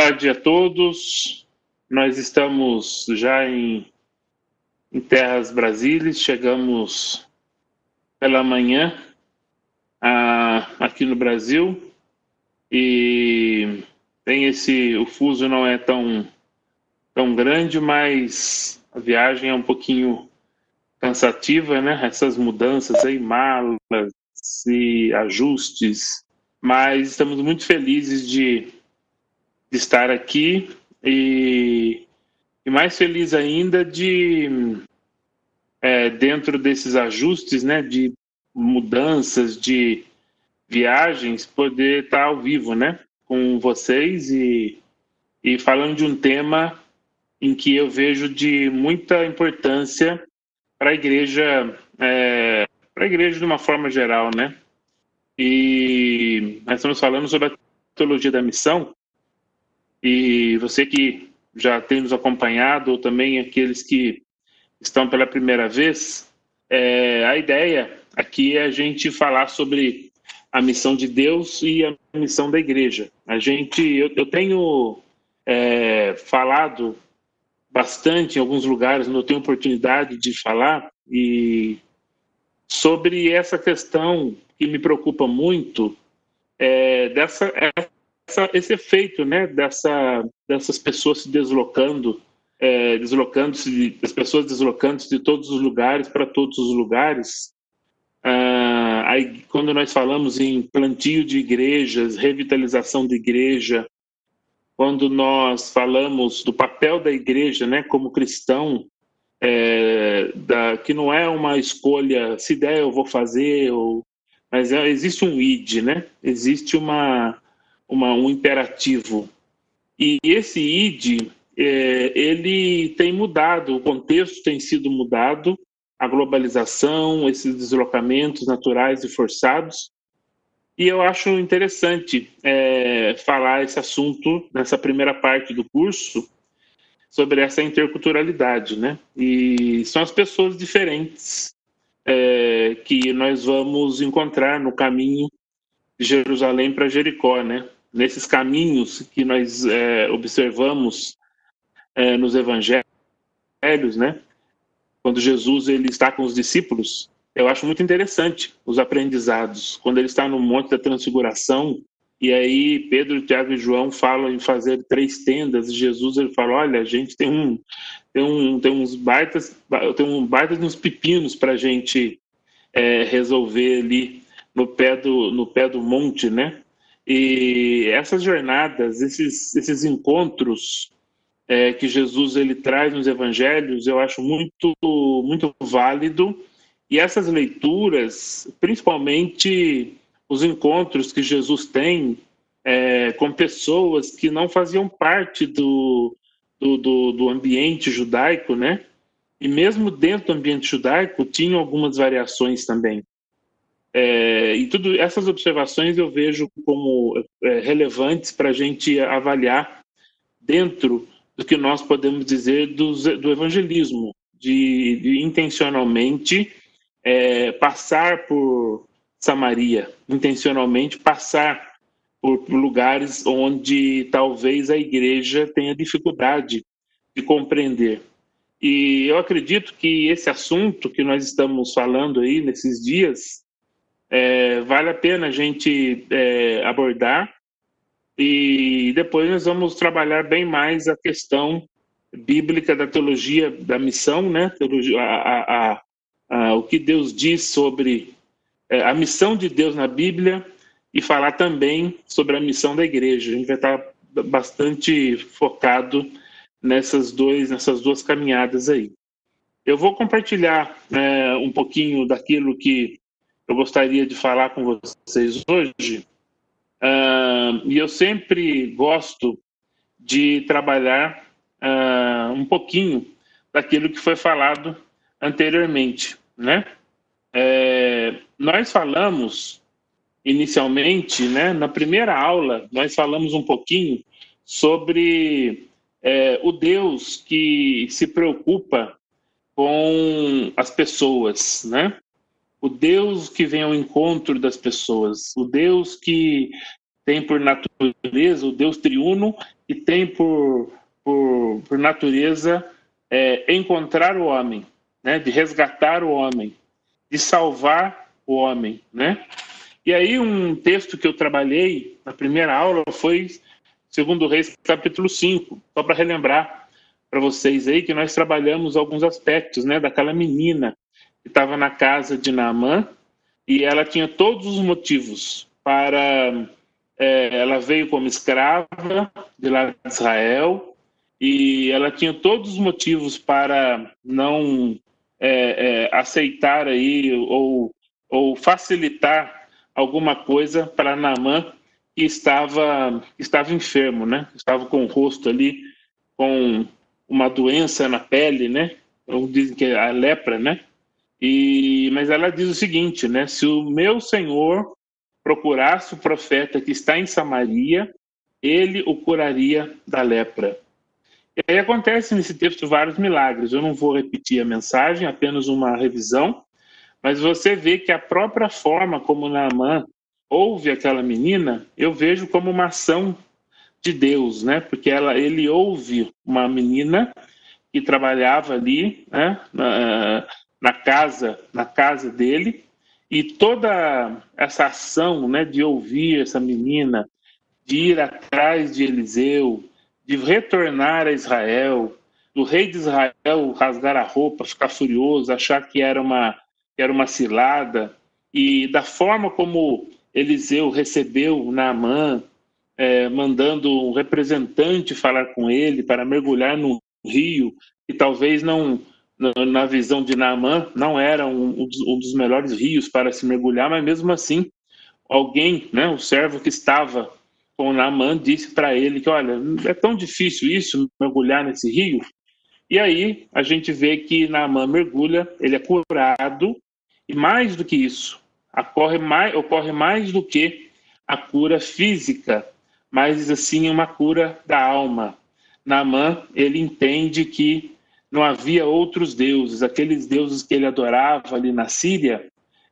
tarde a todos. Nós estamos já em, em terras brasileiras, chegamos pela manhã a, aqui no Brasil e tem esse o fuso não é tão tão grande, mas a viagem é um pouquinho cansativa, né? Essas mudanças aí, malas e ajustes, mas estamos muito felizes de, de estar aqui e, e, mais feliz ainda de é, dentro desses ajustes, né? De mudanças, de viagens, poder estar ao vivo, né? Com vocês e, e falando de um tema em que eu vejo de muita importância para a igreja, é, para a igreja de uma forma geral, né? E nós estamos falando sobre a teologia da missão. E você que já tem nos acompanhado, ou também aqueles que estão pela primeira vez, é, a ideia aqui é a gente falar sobre a missão de Deus e a missão da igreja. A gente, eu, eu tenho é, falado bastante em alguns lugares, eu tenho oportunidade de falar, e sobre essa questão que me preocupa muito, é, dessa, essa, esse efeito né, dessa, dessas pessoas se deslocando, é, deslocando-se, as pessoas deslocando-se de todos os lugares para todos os lugares. Ah, aí, quando nós falamos em plantio de igrejas, revitalização de igreja, quando nós falamos do papel da igreja, né, como cristão, é, da, que não é uma escolha, se der eu vou fazer, ou, mas é, existe um id, né? Existe uma, uma, um imperativo. E esse id, é, ele tem mudado, o contexto tem sido mudado, a globalização, esses deslocamentos naturais e forçados, e eu acho interessante é, falar esse assunto nessa primeira parte do curso sobre essa interculturalidade, né? E são as pessoas diferentes é, que nós vamos encontrar no caminho de Jerusalém para Jericó, né? Nesses caminhos que nós é, observamos é, nos evangelhos, né? Quando Jesus ele está com os discípulos, eu acho muito interessante os aprendizados. Quando ele está no Monte da Transfiguração, e aí Pedro, Tiago e João falam em fazer três tendas, Jesus ele fala: olha, a gente tem um, tem um, tem uns baitas, tem um baita de uns pepinos para gente é, resolver ali no pé do no pé do monte, né? E essas jornadas, esses esses encontros é, que Jesus ele traz nos Evangelhos, eu acho muito muito válido e essas leituras, principalmente os encontros que Jesus tem é, com pessoas que não faziam parte do, do, do, do, ambiente judaico, né? E mesmo dentro do ambiente judaico, tinham algumas variações também. É, e tudo essas observações eu vejo como é, relevantes para a gente avaliar dentro do que nós podemos dizer do, do evangelismo, de, de intencionalmente é, passar por Samaria, intencionalmente passar por lugares onde talvez a igreja tenha dificuldade de compreender. E eu acredito que esse assunto que nós estamos falando aí nesses dias é, vale a pena a gente é, abordar e depois nós vamos trabalhar bem mais a questão bíblica da teologia da missão, né? Teologia, a, a, ah, o que Deus diz sobre é, a missão de Deus na Bíblia e falar também sobre a missão da igreja. A gente vai estar bastante focado nessas, dois, nessas duas caminhadas aí. Eu vou compartilhar é, um pouquinho daquilo que eu gostaria de falar com vocês hoje. Uh, e eu sempre gosto de trabalhar uh, um pouquinho daquilo que foi falado anteriormente né? É, nós falamos inicialmente, né, na primeira aula, nós falamos um pouquinho sobre é, o Deus que se preocupa com as pessoas, né? O Deus que vem ao encontro das pessoas, o Deus que tem por natureza o Deus triuno e tem por, por, por natureza é, encontrar o homem, né? de resgatar o homem, de salvar o homem. Né? E aí um texto que eu trabalhei na primeira aula foi segundo Reis capítulo 5, só para relembrar para vocês aí que nós trabalhamos alguns aspectos né, daquela menina estava na casa de Naamã e ela tinha todos os motivos para é, ela veio como escrava de lá de Israel e ela tinha todos os motivos para não é, é, aceitar aí ou, ou facilitar alguma coisa para Naamã que estava estava enfermo, né? Estava com o rosto ali com uma doença na pele, né? Dizem que é a lepra, né? E mas ela diz o seguinte, né? Se o meu Senhor procurasse o profeta que está em Samaria, ele o curaria da lepra. E aí acontece nesse texto vários milagres. Eu não vou repetir a mensagem, apenas uma revisão, mas você vê que a própria forma como Naamã ouve aquela menina, eu vejo como uma ação de Deus, né? Porque ela, ele ouve uma menina que trabalhava ali, né? Na, casa, na casa dele, e toda essa ação né, de ouvir essa menina, de ir atrás de Eliseu, de retornar a Israel, do rei de Israel rasgar a roupa, ficar furioso, achar que era uma, que era uma cilada, e da forma como Eliseu recebeu Naamã, é, mandando um representante falar com ele para mergulhar no rio, e talvez não na visão de Naamã, não era um, um, dos melhores rios para se mergulhar, mas mesmo assim, alguém, né, o servo que estava com Naamã, disse para ele que, olha, é tão difícil isso, mergulhar nesse rio. E aí a gente vê que Naamã mergulha, ele é curado, e mais do que isso, ocorre mais, ocorre mais do que a cura física, mas assim uma cura da alma. Naamã, ele entende que não havia outros deuses, aqueles deuses que ele adorava ali na Síria,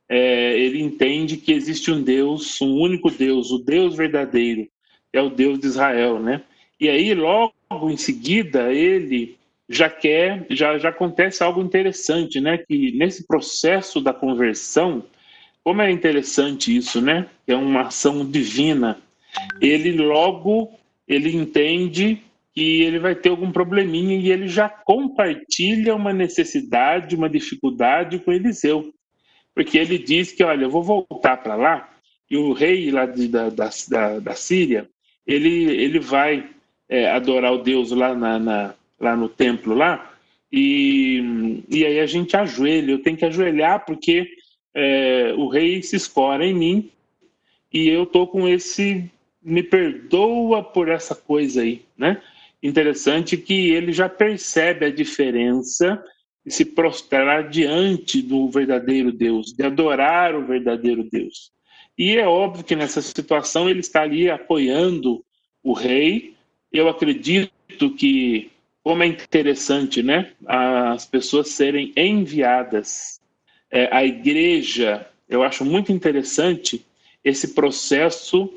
é, ele entende que existe um Deus, um único Deus, o Deus verdadeiro, é o Deus de Israel, né? E aí logo em seguida ele já quer, já já acontece algo interessante, né? Que nesse processo da conversão, como é interessante isso, né? É uma ação divina. Ele logo ele entende que ele vai ter algum probleminha e ele já compartilha uma necessidade, uma dificuldade com Eliseu. Porque ele diz que, olha, eu vou voltar para lá, e o rei lá de, da, da, da Síria, ele, ele vai é, adorar o Deus lá, na, na, lá no templo lá, e, e aí a gente ajoelha, eu tenho que ajoelhar porque é, o rei se escora em mim e eu tô com esse me perdoa por essa coisa aí, né? Interessante que ele já percebe a diferença de se prostrar diante do verdadeiro Deus, de adorar o verdadeiro Deus. E é óbvio que nessa situação ele está ali apoiando o rei. Eu acredito que, como é interessante, né, as pessoas serem enviadas. É, a igreja, eu acho muito interessante esse processo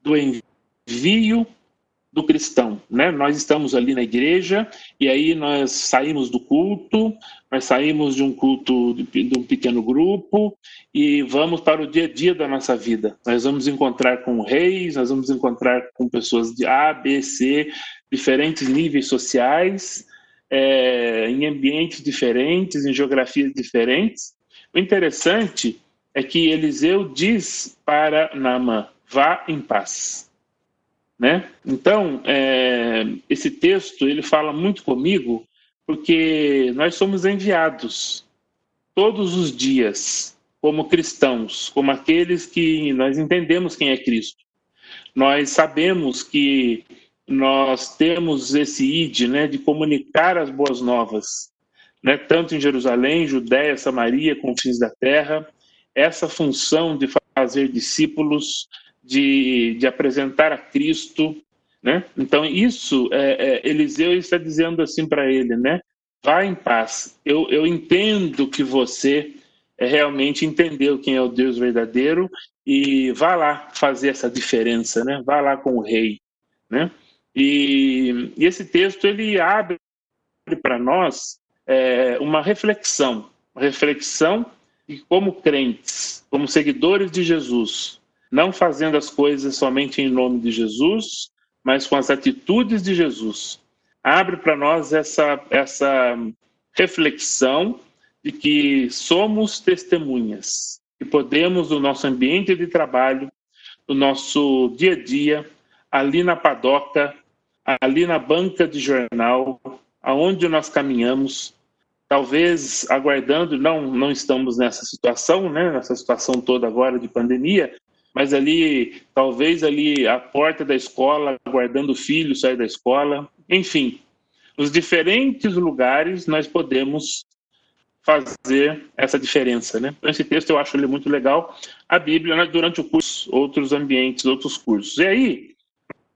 do envio do cristão, né? Nós estamos ali na igreja e aí nós saímos do culto, nós saímos de um culto de, um pequeno grupo e vamos para o dia a dia da nossa vida. Nós vamos encontrar com reis, nós vamos encontrar com pessoas de A, B, C, diferentes níveis sociais, é, em ambientes diferentes, em geografias diferentes. O interessante é que Eliseu diz para Naamã: vá em paz. Né? Então, é, esse texto ele fala muito comigo porque nós somos enviados todos os dias como cristãos, como aqueles que nós entendemos quem é Cristo. Nós sabemos que nós temos esse id, né, de comunicar as boas novas, né, tanto em Jerusalém, Judéia, Samaria, confins da terra, essa função de fazer discípulos, de, de apresentar a Cristo, né? Então isso é, é, Eliseu está dizendo assim para ele, né? Vá em paz. Eu, eu entendo que você é, realmente entendeu quem é o Deus verdadeiro e vá lá fazer essa diferença, né? Vá lá com o rei, né? E, e esse texto ele abre para nós é, uma reflexão, reflexão de como crentes, como seguidores de Jesus, não fazendo as coisas somente em nome de Jesus, mas com as atitudes de Jesus. Abre para nós essa, essa reflexão de que somos testemunhas, que podemos, no nosso ambiente de trabalho, no nosso dia a dia, ali na padoca, ali na banca de jornal, aonde nós caminhamos, talvez aguardando, não, não estamos nessa situação, né, nessa situação toda agora de pandemia, mas ali, talvez ali a porta da escola, aguardando o filho sair da escola, enfim, nos diferentes lugares nós podemos fazer essa diferença, né? Então, esse texto eu acho ele muito legal. A Bíblia, né, durante o curso, outros ambientes, outros cursos. E aí,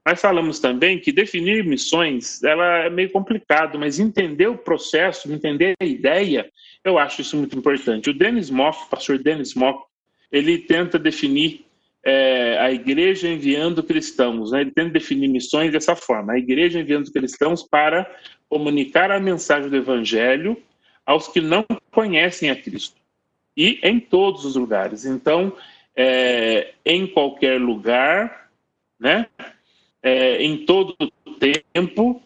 nós falamos também que definir missões ela é meio complicado, mas entender o processo, entender a ideia, eu acho isso muito importante. O Dennis Moff, o pastor Dennis Moff, ele tenta definir é, a igreja enviando cristãos, né? ele tenta definir missões dessa forma: a igreja enviando cristãos para comunicar a mensagem do evangelho aos que não conhecem a Cristo e em todos os lugares. Então, é, em qualquer lugar, né? é, em todo o tempo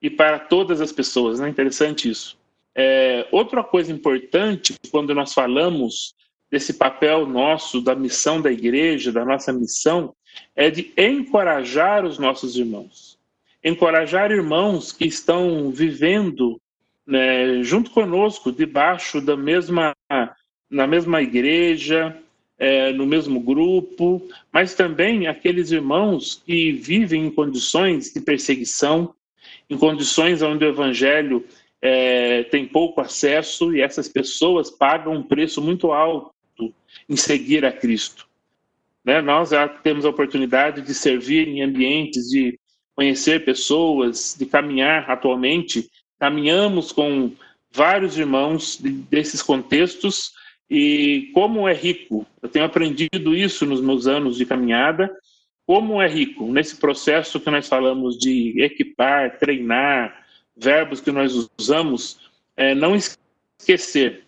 e para todas as pessoas. Né? Interessante isso. É, outra coisa importante, quando nós falamos desse papel nosso, da missão da igreja, da nossa missão, é de encorajar os nossos irmãos. Encorajar irmãos que estão vivendo né, junto conosco, debaixo da mesma, na mesma igreja, é, no mesmo grupo, mas também aqueles irmãos que vivem em condições de perseguição, em condições onde o evangelho é, tem pouco acesso e essas pessoas pagam um preço muito alto em seguir a Cristo. Né? Nós já temos a oportunidade de servir em ambientes, de conhecer pessoas, de caminhar atualmente. Caminhamos com vários irmãos desses contextos e como é rico, eu tenho aprendido isso nos meus anos de caminhada, como é rico nesse processo que nós falamos de equipar, treinar, verbos que nós usamos, é, não esquecer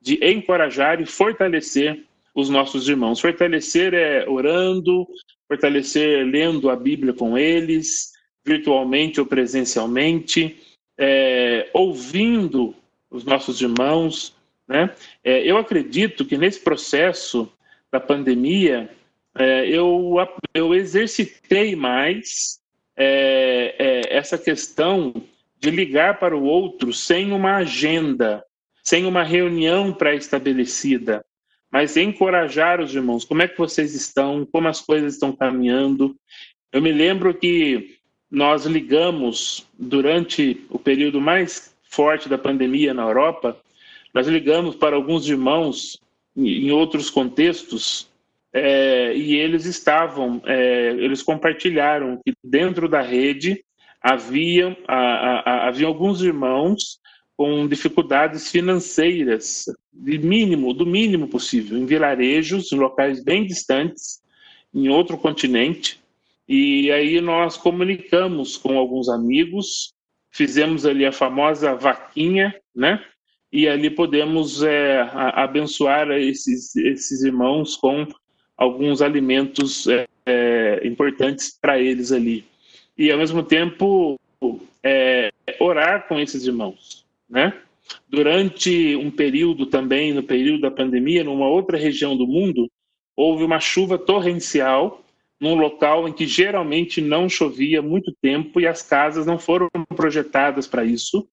de encorajar e fortalecer os nossos irmãos. Fortalecer é orando, fortalecer lendo a Bíblia com eles, virtualmente ou presencialmente, é, ouvindo os nossos irmãos, né? É, eu acredito que nesse processo da pandemia, é, eu, eu exercitei mais é, é, essa questão de ligar para o outro sem uma agenda, sem uma reunião pré-estabelecida, mas encorajar os irmãos. Como é que vocês estão? Como as coisas estão caminhando? Eu me lembro que nós ligamos durante o período mais forte da pandemia na Europa nós ligamos para alguns irmãos em outros contextos é, e eles estavam, é, eles compartilharam que dentro da rede havia, a, a, havia alguns irmãos com dificuldades financeiras, de mínimo, do mínimo possível, em vilarejos, em locais bem distantes, em outro continente. E aí nós comunicamos com alguns amigos, fizemos ali a famosa vaquinha, né? e ali podemos é, abençoar esses, esses irmãos com alguns alimentos é, é, importantes para eles ali. E, ao mesmo tempo, é, orar com esses irmãos, né? Durante um período também, no período da pandemia, numa outra região do mundo, houve uma chuva torrencial num local em que geralmente não chovia muito tempo e as casas não foram projetadas para isso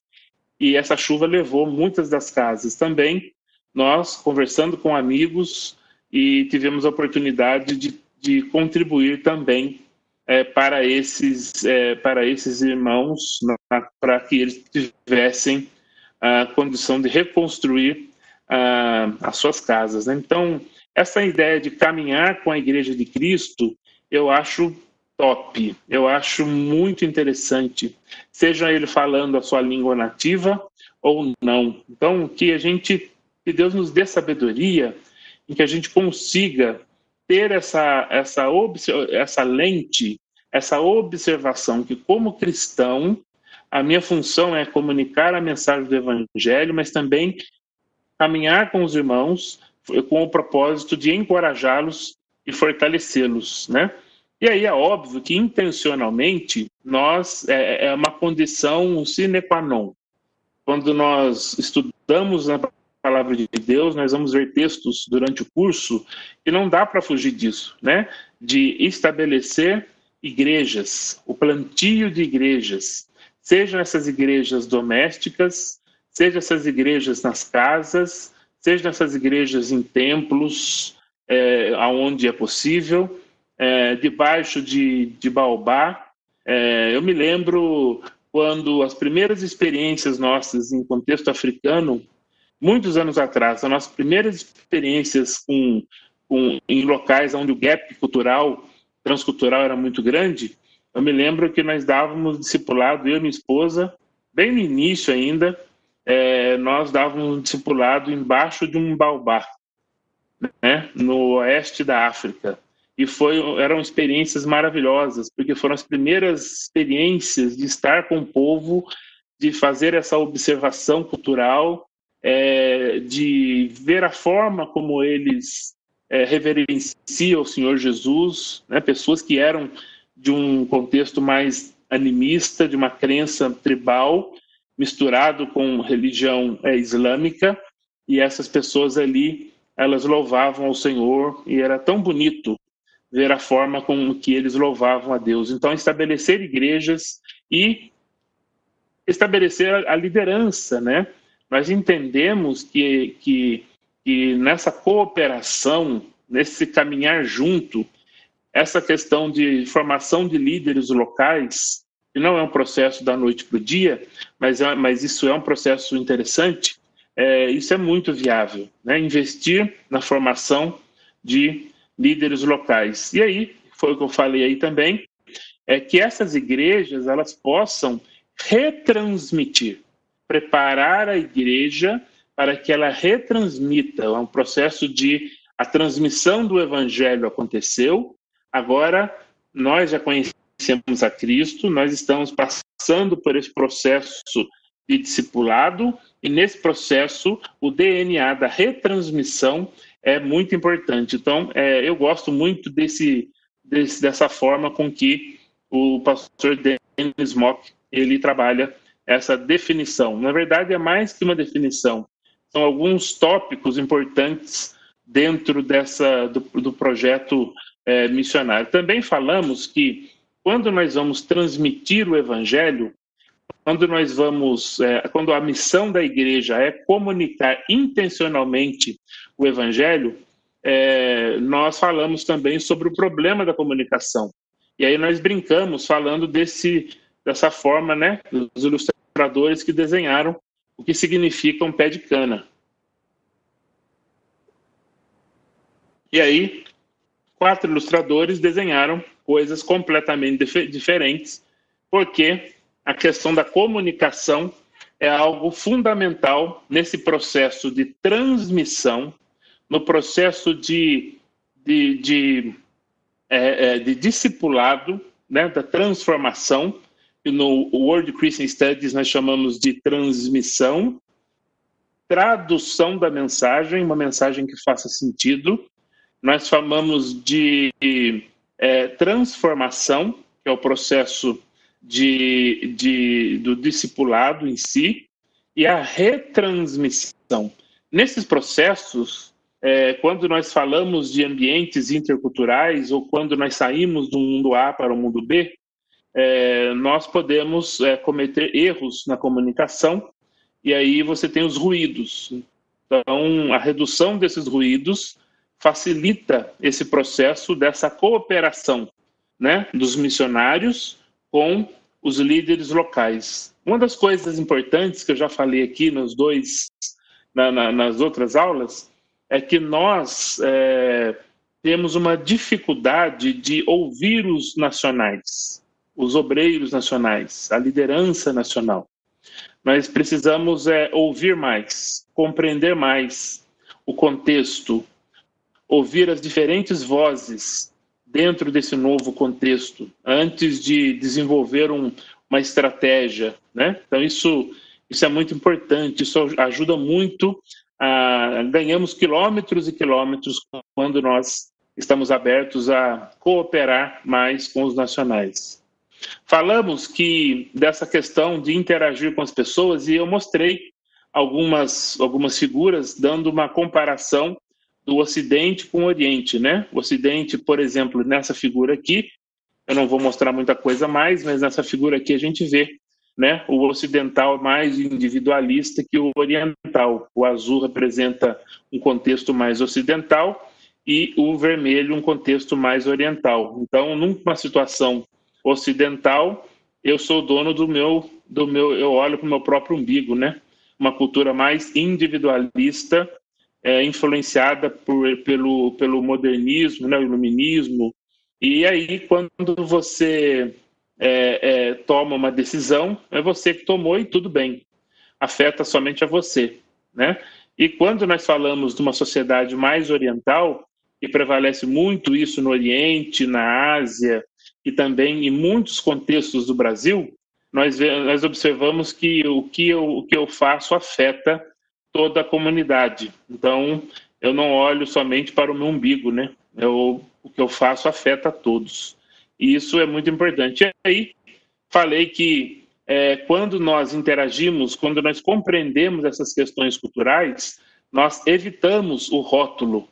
e essa chuva levou muitas das casas. Também nós, conversando com amigos, e tivemos a oportunidade de, de contribuir também é, para, esses, é, para esses irmãos, para que eles tivessem a condição de reconstruir a, as suas casas. Né? Então, essa ideia de caminhar com a Igreja de Cristo, eu acho top. Eu acho muito interessante, seja ele falando a sua língua nativa ou não. Então, que a gente, que Deus nos dê sabedoria, em que a gente consiga ter essa, essa, essa lente, essa observação que, como cristão, a minha função é comunicar a mensagem do Evangelho, mas também caminhar com os irmãos com o propósito de encorajá-los e fortalecê-los, né? E aí é óbvio que intencionalmente nós é, é uma condição sine qua non. Quando nós estudamos a palavra de Deus, nós vamos ver textos durante o curso e não dá para fugir disso, né? De estabelecer igrejas, o plantio de igrejas, sejam essas igrejas domésticas, sejam essas igrejas nas casas, sejam essas igrejas em templos, é, aonde é possível, é, debaixo de, de baobá. É, eu me lembro quando as primeiras experiências nossas em contexto africano, muitos anos atrás, as nossas primeiras experiências com, com, em locais onde o gap cultural, transcultural era muito grande, eu me lembro que nós dávamos discipulado, eu e minha esposa, bem no início ainda, é, nós dávamos um discipulado embaixo de um baobá, né, no oeste da África. E foi, eram experiências maravilhosas, porque foram as primeiras experiências de estar com o povo, de fazer essa observação cultural, é, de ver a forma como eles é, reverenciam o Senhor Jesus, né, pessoas que eram de um contexto mais animista, de uma crença tribal, misturado com religião é, islâmica, e essas pessoas ali elas louvavam ao Senhor e era tão bonito ver a forma com que eles louvavam a Deus. Então, estabelecer igrejas e estabelecer a liderança, né? Nós entendemos que, que, que nessa cooperação, nesse caminhar junto, essa questão de formação de líderes locais, que não é um processo da noite para o dia, mas, é, mas isso é um processo interessante, é, isso é muito viável, né? investir na formação de líderes locais. E aí, foi o que eu falei aí também, é que essas igrejas elas possam retransmitir, preparar a igreja para que ela retransmita. É um processo de a transmissão do evangelho aconteceu, agora nós já conhecemos a Cristo, nós estamos passando por esse processo de discipulado, e nesse processo, o DNA da retransmissão é muito importante. Então, é, eu gosto muito desse, desse, dessa forma com que o pastor Dennis Mock ele trabalha essa definição. Na verdade, é mais que uma definição. São alguns tópicos importantes dentro dessa do, do projeto é, missionário. Também falamos que quando nós vamos transmitir o evangelho, quando nós vamos, é, quando a missão da igreja é comunicar intencionalmente o evangelho, é, nós falamos também sobre o problema da comunicação. E aí nós brincamos falando desse, dessa forma, né, dos ilustradores que desenharam o que significa um pé de cana. E aí, quatro ilustradores desenharam coisas completamente dif diferentes, porque a questão da comunicação é algo fundamental nesse processo de transmissão, no processo de, de, de, é, é, de discipulado, né, da transformação, no World Christian Studies nós chamamos de transmissão, tradução da mensagem, uma mensagem que faça sentido. Nós chamamos de é, transformação, que é o processo de, de, do discipulado em si e a retransmissão. Nesses processos, é, quando nós falamos de ambientes interculturais ou quando nós saímos do mundo A para o mundo B, é, nós podemos é, cometer erros na comunicação e aí você tem os ruídos. Então, a redução desses ruídos facilita esse processo dessa cooperação né, dos missionários com os líderes locais. Uma das coisas importantes que eu já falei aqui nos dois, na, na, nas outras aulas, é que nós é, temos uma dificuldade de ouvir os nacionais, os obreiros nacionais, a liderança nacional. Nós precisamos é, ouvir mais, compreender mais o contexto, ouvir as diferentes vozes dentro desse novo contexto, antes de desenvolver um, uma estratégia, né? Então isso isso é muito importante, isso ajuda muito a ganhamos quilômetros e quilômetros quando nós estamos abertos a cooperar mais com os nacionais. Falamos que dessa questão de interagir com as pessoas e eu mostrei algumas algumas figuras dando uma comparação do Ocidente com o Oriente, né? O Ocidente, por exemplo, nessa figura aqui, eu não vou mostrar muita coisa mais, mas nessa figura aqui a gente vê, né? O ocidental mais individualista que o oriental. O azul representa um contexto mais ocidental e o vermelho um contexto mais oriental. Então, numa situação ocidental, eu sou dono do meu, do meu, eu olho para o meu próprio umbigo, né? Uma cultura mais individualista é, influenciada por, pelo, pelo modernismo, né, o iluminismo. E aí, quando você é, é, toma uma decisão, é você que tomou e tudo bem. Afeta somente a você. Né? E quando nós falamos de uma sociedade mais oriental, e prevalece muito isso no Oriente, na Ásia e também em muitos contextos do Brasil, nós, nós observamos que o que, eu, o que eu faço afeta toda a comunidade. Então, eu não olho somente para o meu umbigo, né? Eu, o que eu faço afeta a todos. E isso é muito importante. E aí, falei que é, quando nós interagimos, quando nós compreendemos essas questões culturais, nós evitamos o rótulo.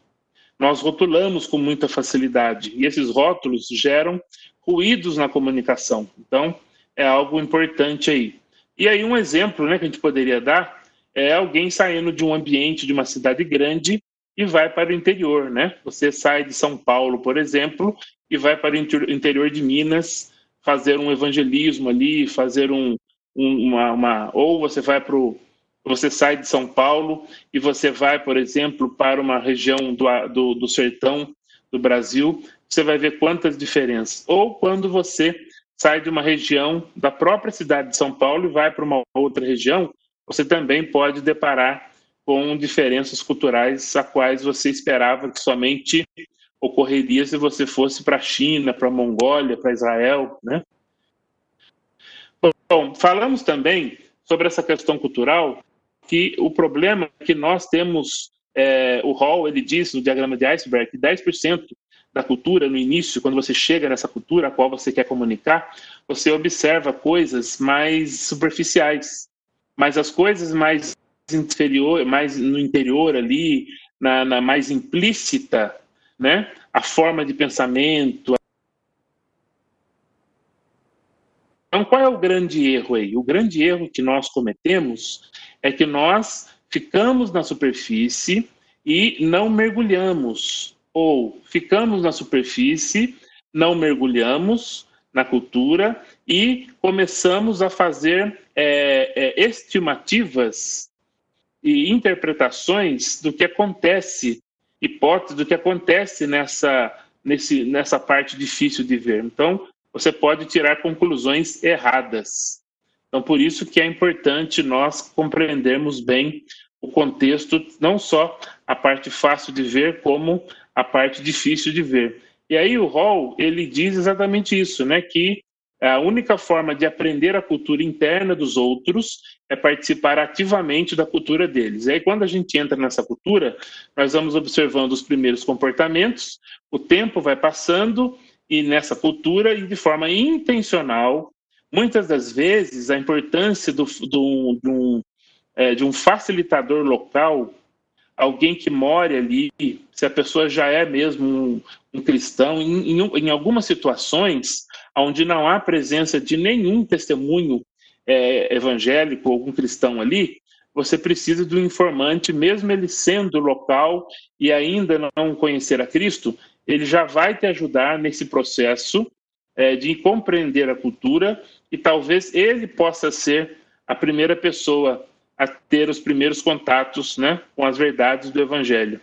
Nós rotulamos com muita facilidade. E esses rótulos geram ruídos na comunicação. Então, é algo importante aí. E aí, um exemplo né, que a gente poderia dar é alguém saindo de um ambiente de uma cidade grande e vai para o interior, né? Você sai de São Paulo, por exemplo, e vai para o interior de Minas fazer um evangelismo ali, fazer um, um uma, uma, ou você vai para o você sai de São Paulo e você vai, por exemplo, para uma região do, do, do sertão do Brasil, você vai ver quantas diferenças. Ou quando você sai de uma região da própria cidade de São Paulo e vai para uma outra região, você também pode deparar com diferenças culturais a quais você esperava que somente ocorreria se você fosse para a China, para a Mongólia, para Israel, né? Bom, falamos também sobre essa questão cultural, que o problema é que nós temos, é, o Hall, ele diz no diagrama de iceberg, que 10% da cultura no início, quando você chega nessa cultura a qual você quer comunicar, você observa coisas mais superficiais, mas as coisas mais inferior, mais no interior ali, na, na mais implícita, né? A forma de pensamento. Então, qual é o grande erro aí? O grande erro que nós cometemos é que nós ficamos na superfície e não mergulhamos, ou ficamos na superfície, não mergulhamos na cultura e começamos a fazer é, é, estimativas e interpretações do que acontece, hipóteses do que acontece nessa, nesse, nessa parte difícil de ver. Então, você pode tirar conclusões erradas. Então, por isso que é importante nós compreendermos bem o contexto, não só a parte fácil de ver, como a parte difícil de ver. E aí o Hall, ele diz exatamente isso, né, que a única forma de aprender a cultura interna dos outros é participar ativamente da cultura deles. E aí, quando a gente entra nessa cultura, nós vamos observando os primeiros comportamentos, o tempo vai passando e nessa cultura, e de forma intencional, muitas das vezes, a importância do, do, um, é, de um facilitador local alguém que more ali, se a pessoa já é mesmo cristão, em, em, em, algumas situações onde não há presença de nenhum testemunho é, evangélico ou algum cristão ali, você precisa um informante, mesmo ele sendo local e ainda não conhecer a Cristo, ele já vai te ajudar nesse processo é, de compreender a cultura e talvez ele possa ser a primeira pessoa a ter os primeiros contatos né, com as verdades do Evangelho.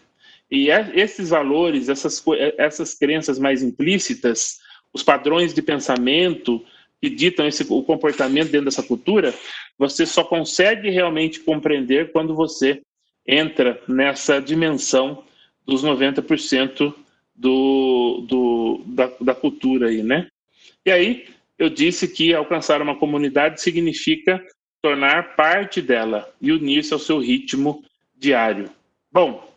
E é, esses valores, essas, essas crenças mais implícitas, os padrões de pensamento que ditam esse, o comportamento dentro dessa cultura, você só consegue realmente compreender quando você entra nessa dimensão dos 90% do, do, da, da cultura aí, né? E aí eu disse que alcançar uma comunidade significa tornar parte dela e unir-se ao seu ritmo diário. Bom,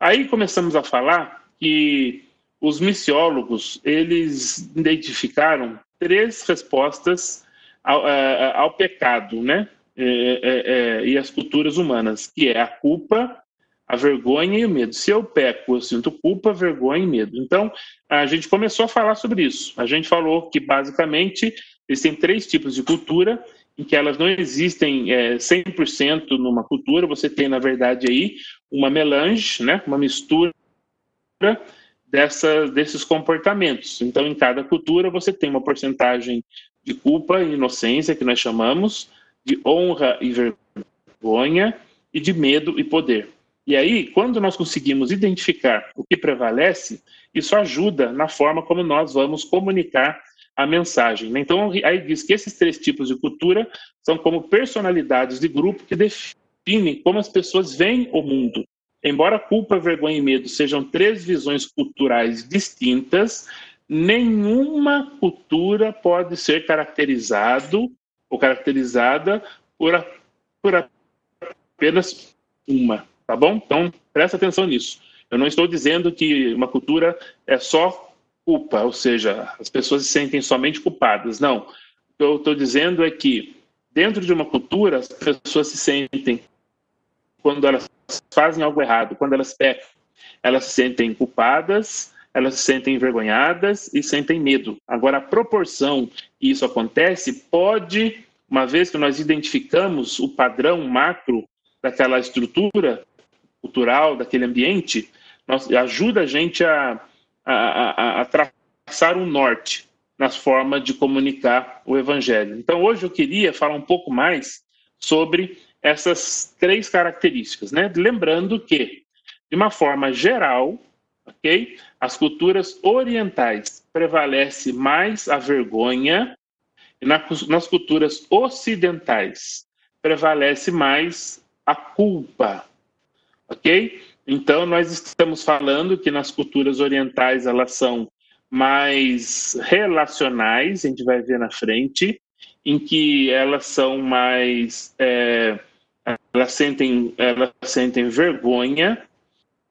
aí começamos a falar que os missiólogos eles identificaram três respostas ao, é, ao pecado, né? É, é, é, e as culturas humanas, que é a culpa, a vergonha e o medo. Se eu peco, eu sinto culpa, vergonha e medo. Então, a gente começou a falar sobre isso. A gente falou que, basicamente, existem três tipos de cultura, em que elas não existem é, 100% numa cultura, você tem, na verdade, aí uma melange, né, uma mistura dessa, desses comportamentos. Então, em cada cultura, você tem uma porcentagem de culpa e inocência, que nós chamamos, de honra e vergonha, e de medo e poder. E aí, quando nós conseguimos identificar o que prevalece, isso ajuda na forma como nós vamos comunicar a mensagem. Né? Então, aí diz que esses três tipos de cultura são como personalidades de grupo que definem como as pessoas veem o mundo. Embora culpa, vergonha e medo sejam três visões culturais distintas, nenhuma cultura pode ser caracterizado ou caracterizada por, por apenas uma tá bom? Então, presta atenção nisso. Eu não estou dizendo que uma cultura é só culpa, ou seja, as pessoas se sentem somente culpadas. Não. O que eu estou dizendo é que dentro de uma cultura, as pessoas se sentem, quando elas fazem algo errado, quando elas pecam, elas se sentem culpadas, elas se sentem envergonhadas e sentem medo. Agora, a proporção que isso acontece pode, uma vez que nós identificamos o padrão macro daquela estrutura, cultural daquele ambiente, nós, ajuda a gente a, a, a, a traçar um norte nas formas de comunicar o evangelho. Então, hoje eu queria falar um pouco mais sobre essas três características, né? Lembrando que, de uma forma geral, ok, as culturas orientais prevalece mais a vergonha e nas culturas ocidentais prevalece mais a culpa ok? Então, nós estamos falando que nas culturas orientais elas são mais relacionais, a gente vai ver na frente, em que elas são mais. É, elas, sentem, elas sentem vergonha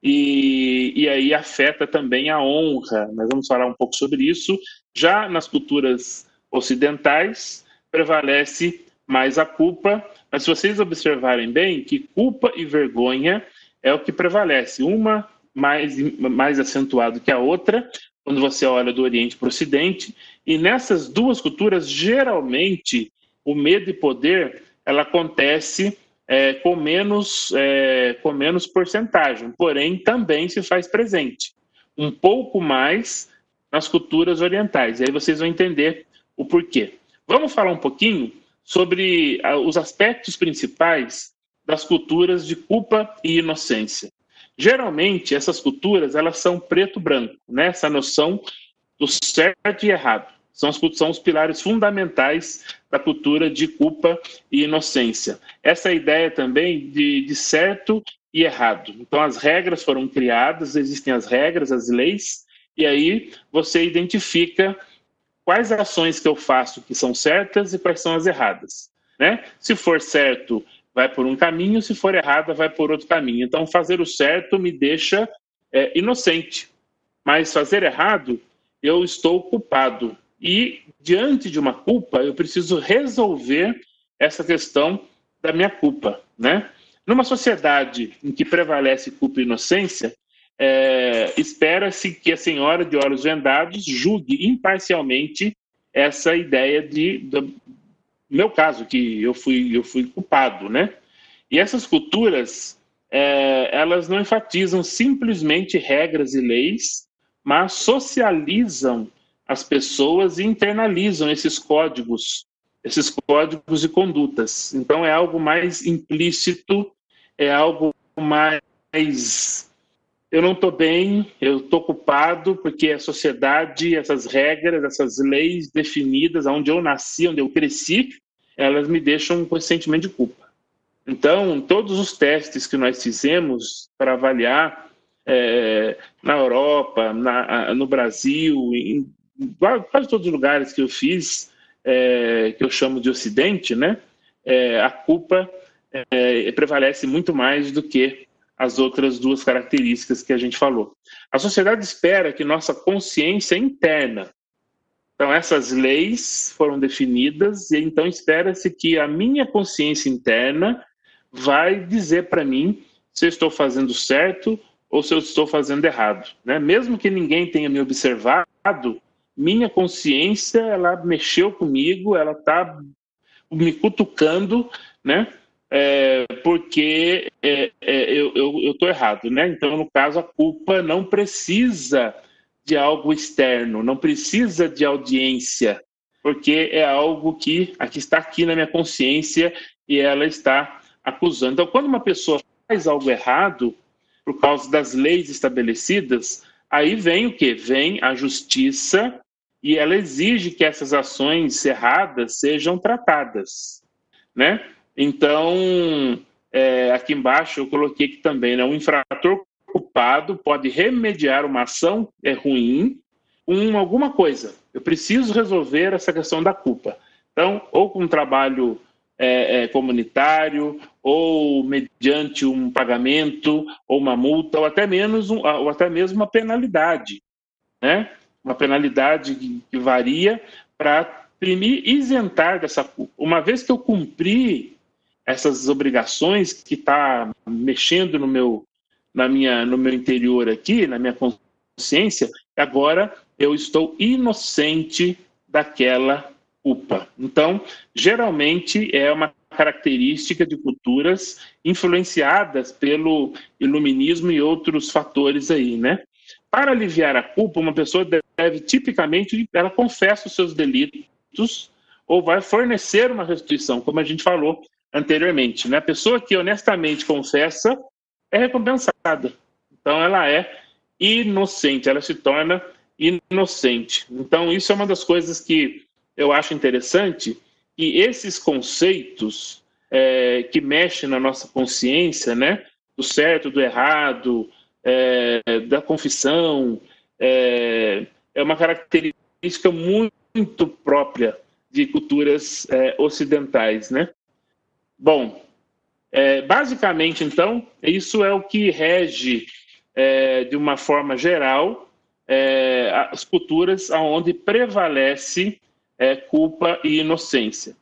e, e aí afeta também a honra. Nós vamos falar um pouco sobre isso. Já nas culturas ocidentais, prevalece mais a culpa, mas se vocês observarem bem, que culpa e vergonha é o que prevalece. Uma mais, mais acentuado que a outra, quando você olha do Oriente para o Ocidente, e nessas duas culturas, geralmente, o medo e poder ela acontece é, com, menos, é, com menos porcentagem, porém também se faz presente. Um pouco mais nas culturas orientais. E aí vocês vão entender o porquê. Vamos falar um pouquinho sobre ah, os aspectos principais das culturas de culpa e inocência. Geralmente, essas culturas elas são preto-branco, né? essa noção do certo e errado. São os, são os pilares fundamentais da cultura de culpa e inocência. Essa ideia também de, de certo e errado. Então, as regras foram criadas, existem as regras, as leis, e aí você identifica quais ações que eu faço que são certas e quais são as erradas. Né? Se for certo, vai por um caminho, se for errada, vai por outro caminho. Então, fazer o certo me deixa é, inocente, mas fazer errado, eu estou culpado. E, diante de uma culpa, eu preciso resolver essa questão da minha culpa, né? Numa sociedade em que prevalece culpa e inocência, é, espera-se que a senhora de olhos vendados julgue imparcialmente essa ideia de, de, meu caso, que eu fui, eu fui culpado, né? E essas culturas, é, elas não enfatizam simplesmente regras e leis, mas socializam as pessoas e internalizam esses códigos, esses códigos e condutas. Então é algo mais implícito, é algo mais eu não estou bem, eu estou culpado porque a sociedade, essas regras, essas leis definidas, onde eu nasci, onde eu cresci, elas me deixam com esse sentimento de culpa. Então, todos os testes que nós fizemos para avaliar é, na Europa, na, no Brasil, em quase todos os lugares que eu fiz, é, que eu chamo de Ocidente, né, é, a culpa é, prevalece muito mais do que as outras duas características que a gente falou. A sociedade espera que nossa consciência interna. Então, essas leis foram definidas, e então espera-se que a minha consciência interna vai dizer para mim se eu estou fazendo certo ou se eu estou fazendo errado. Né? Mesmo que ninguém tenha me observado, minha consciência ela mexeu comigo, ela está me cutucando, né? é, porque é, é, eu estou errado, né? Então, no caso, a culpa não precisa de algo externo, não precisa de audiência, porque é algo que aqui está aqui na minha consciência e ela está acusando. Então, quando uma pessoa faz algo errado por causa das leis estabelecidas, aí vem o que? Vem a justiça e ela exige que essas ações erradas sejam tratadas, né? Então, é, aqui embaixo eu coloquei aqui também, né, um infrator culpado pode remediar uma ação é ruim com alguma coisa. Eu preciso resolver essa questão da culpa. Então, ou com um trabalho é, é, comunitário, ou mediante um pagamento, ou uma multa, ou até, menos um, ou até mesmo uma penalidade. Né? Uma penalidade que, que varia para me isentar dessa culpa. Uma vez que eu cumpri essas obrigações que está mexendo no meu, na minha, no meu interior aqui, na minha consciência, agora eu estou inocente daquela culpa. Então, geralmente é uma característica de culturas influenciadas pelo iluminismo e outros fatores aí, né? Para aliviar a culpa, uma pessoa deve tipicamente, ela confessa os seus delitos ou vai fornecer uma restituição, como a gente falou anteriormente. Né? A pessoa que honestamente confessa é recompensada. Então, ela é inocente, ela se torna inocente. Então, isso é uma das coisas que eu acho interessante, e esses conceitos é, que mexem na nossa consciência, né, do certo, do errado, é, da confissão, é, é, uma característica muito, própria de culturas é, ocidentais, né? Bom, é, basicamente, então, isso é o que rege, é, de uma forma geral, é, as culturas onde prevalece é, culpa e inocência.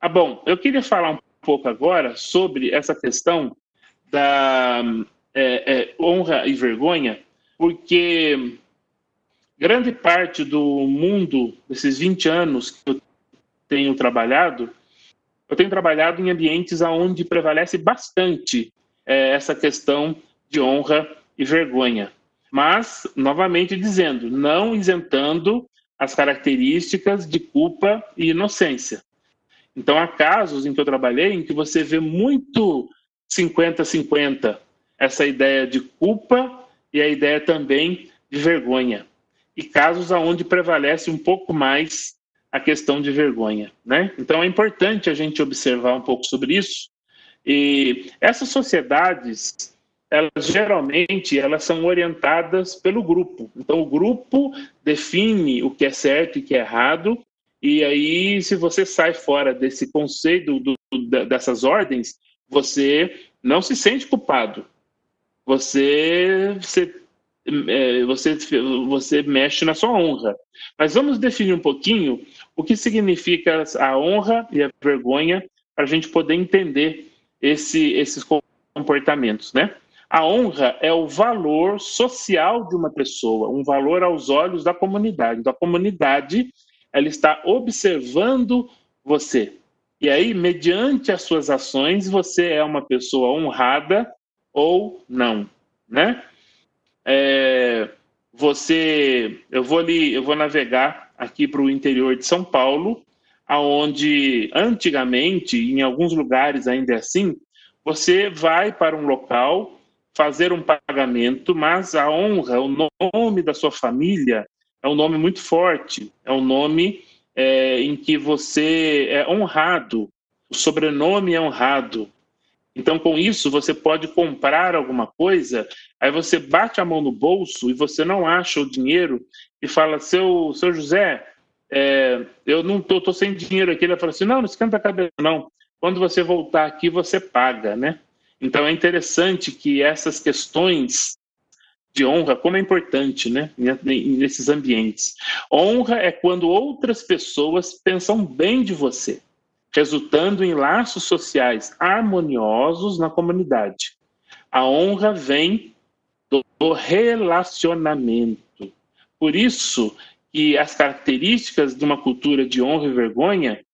Ah, bom, eu queria falar um pouco agora sobre essa questão da é, é, honra e vergonha, porque grande parte do mundo, desses 20 anos que eu tenho trabalhado, eu tenho trabalhado em ambientes onde prevalece bastante é, essa questão de honra e vergonha. Mas, novamente dizendo, não isentando as características de culpa e inocência. Então, há casos em que eu trabalhei em que você vê muito 50-50, essa ideia de culpa e a ideia também de vergonha. E casos onde prevalece um pouco mais a questão de vergonha, né? Então é importante a gente observar um pouco sobre isso. E essas sociedades, elas geralmente elas são orientadas pelo grupo. Então o grupo define o que é certo e o que é errado. E aí, se você sai fora desse conceito do, dessas ordens, você não se sente culpado. Você, você é, você, você mexe na sua honra. Mas vamos definir um pouquinho o que significa a honra e a vergonha para a gente poder entender esse, esses comportamentos, né? A honra é o valor social de uma pessoa, um valor aos olhos da comunidade. Então, a comunidade ela está observando você. E aí, mediante as suas ações, você é uma pessoa honrada ou não, né? É, você, eu vou ali, eu vou navegar aqui para o interior de São Paulo, aonde antigamente, em alguns lugares ainda é assim, você vai para um local fazer um pagamento, mas a honra, o nome da sua família é um nome muito forte, é um nome é, em que você é honrado, o sobrenome é honrado. Então, com isso, você pode comprar alguma coisa, aí você bate a mão no bolso e você não acha o dinheiro e fala, seu, seu José, é, eu não tô, tô, sem dinheiro aqui. Ele fala assim, não, não esquenta a cabeça, não. Quando você voltar aqui, você paga, né? Então, é interessante que essas questões de honra, como é importante, né, nesses ambientes. Honra é quando outras pessoas pensam bem de você resultando em laços sociais harmoniosos na comunidade. A honra vem do relacionamento. Por isso que as características de uma cultura de honra e vergonha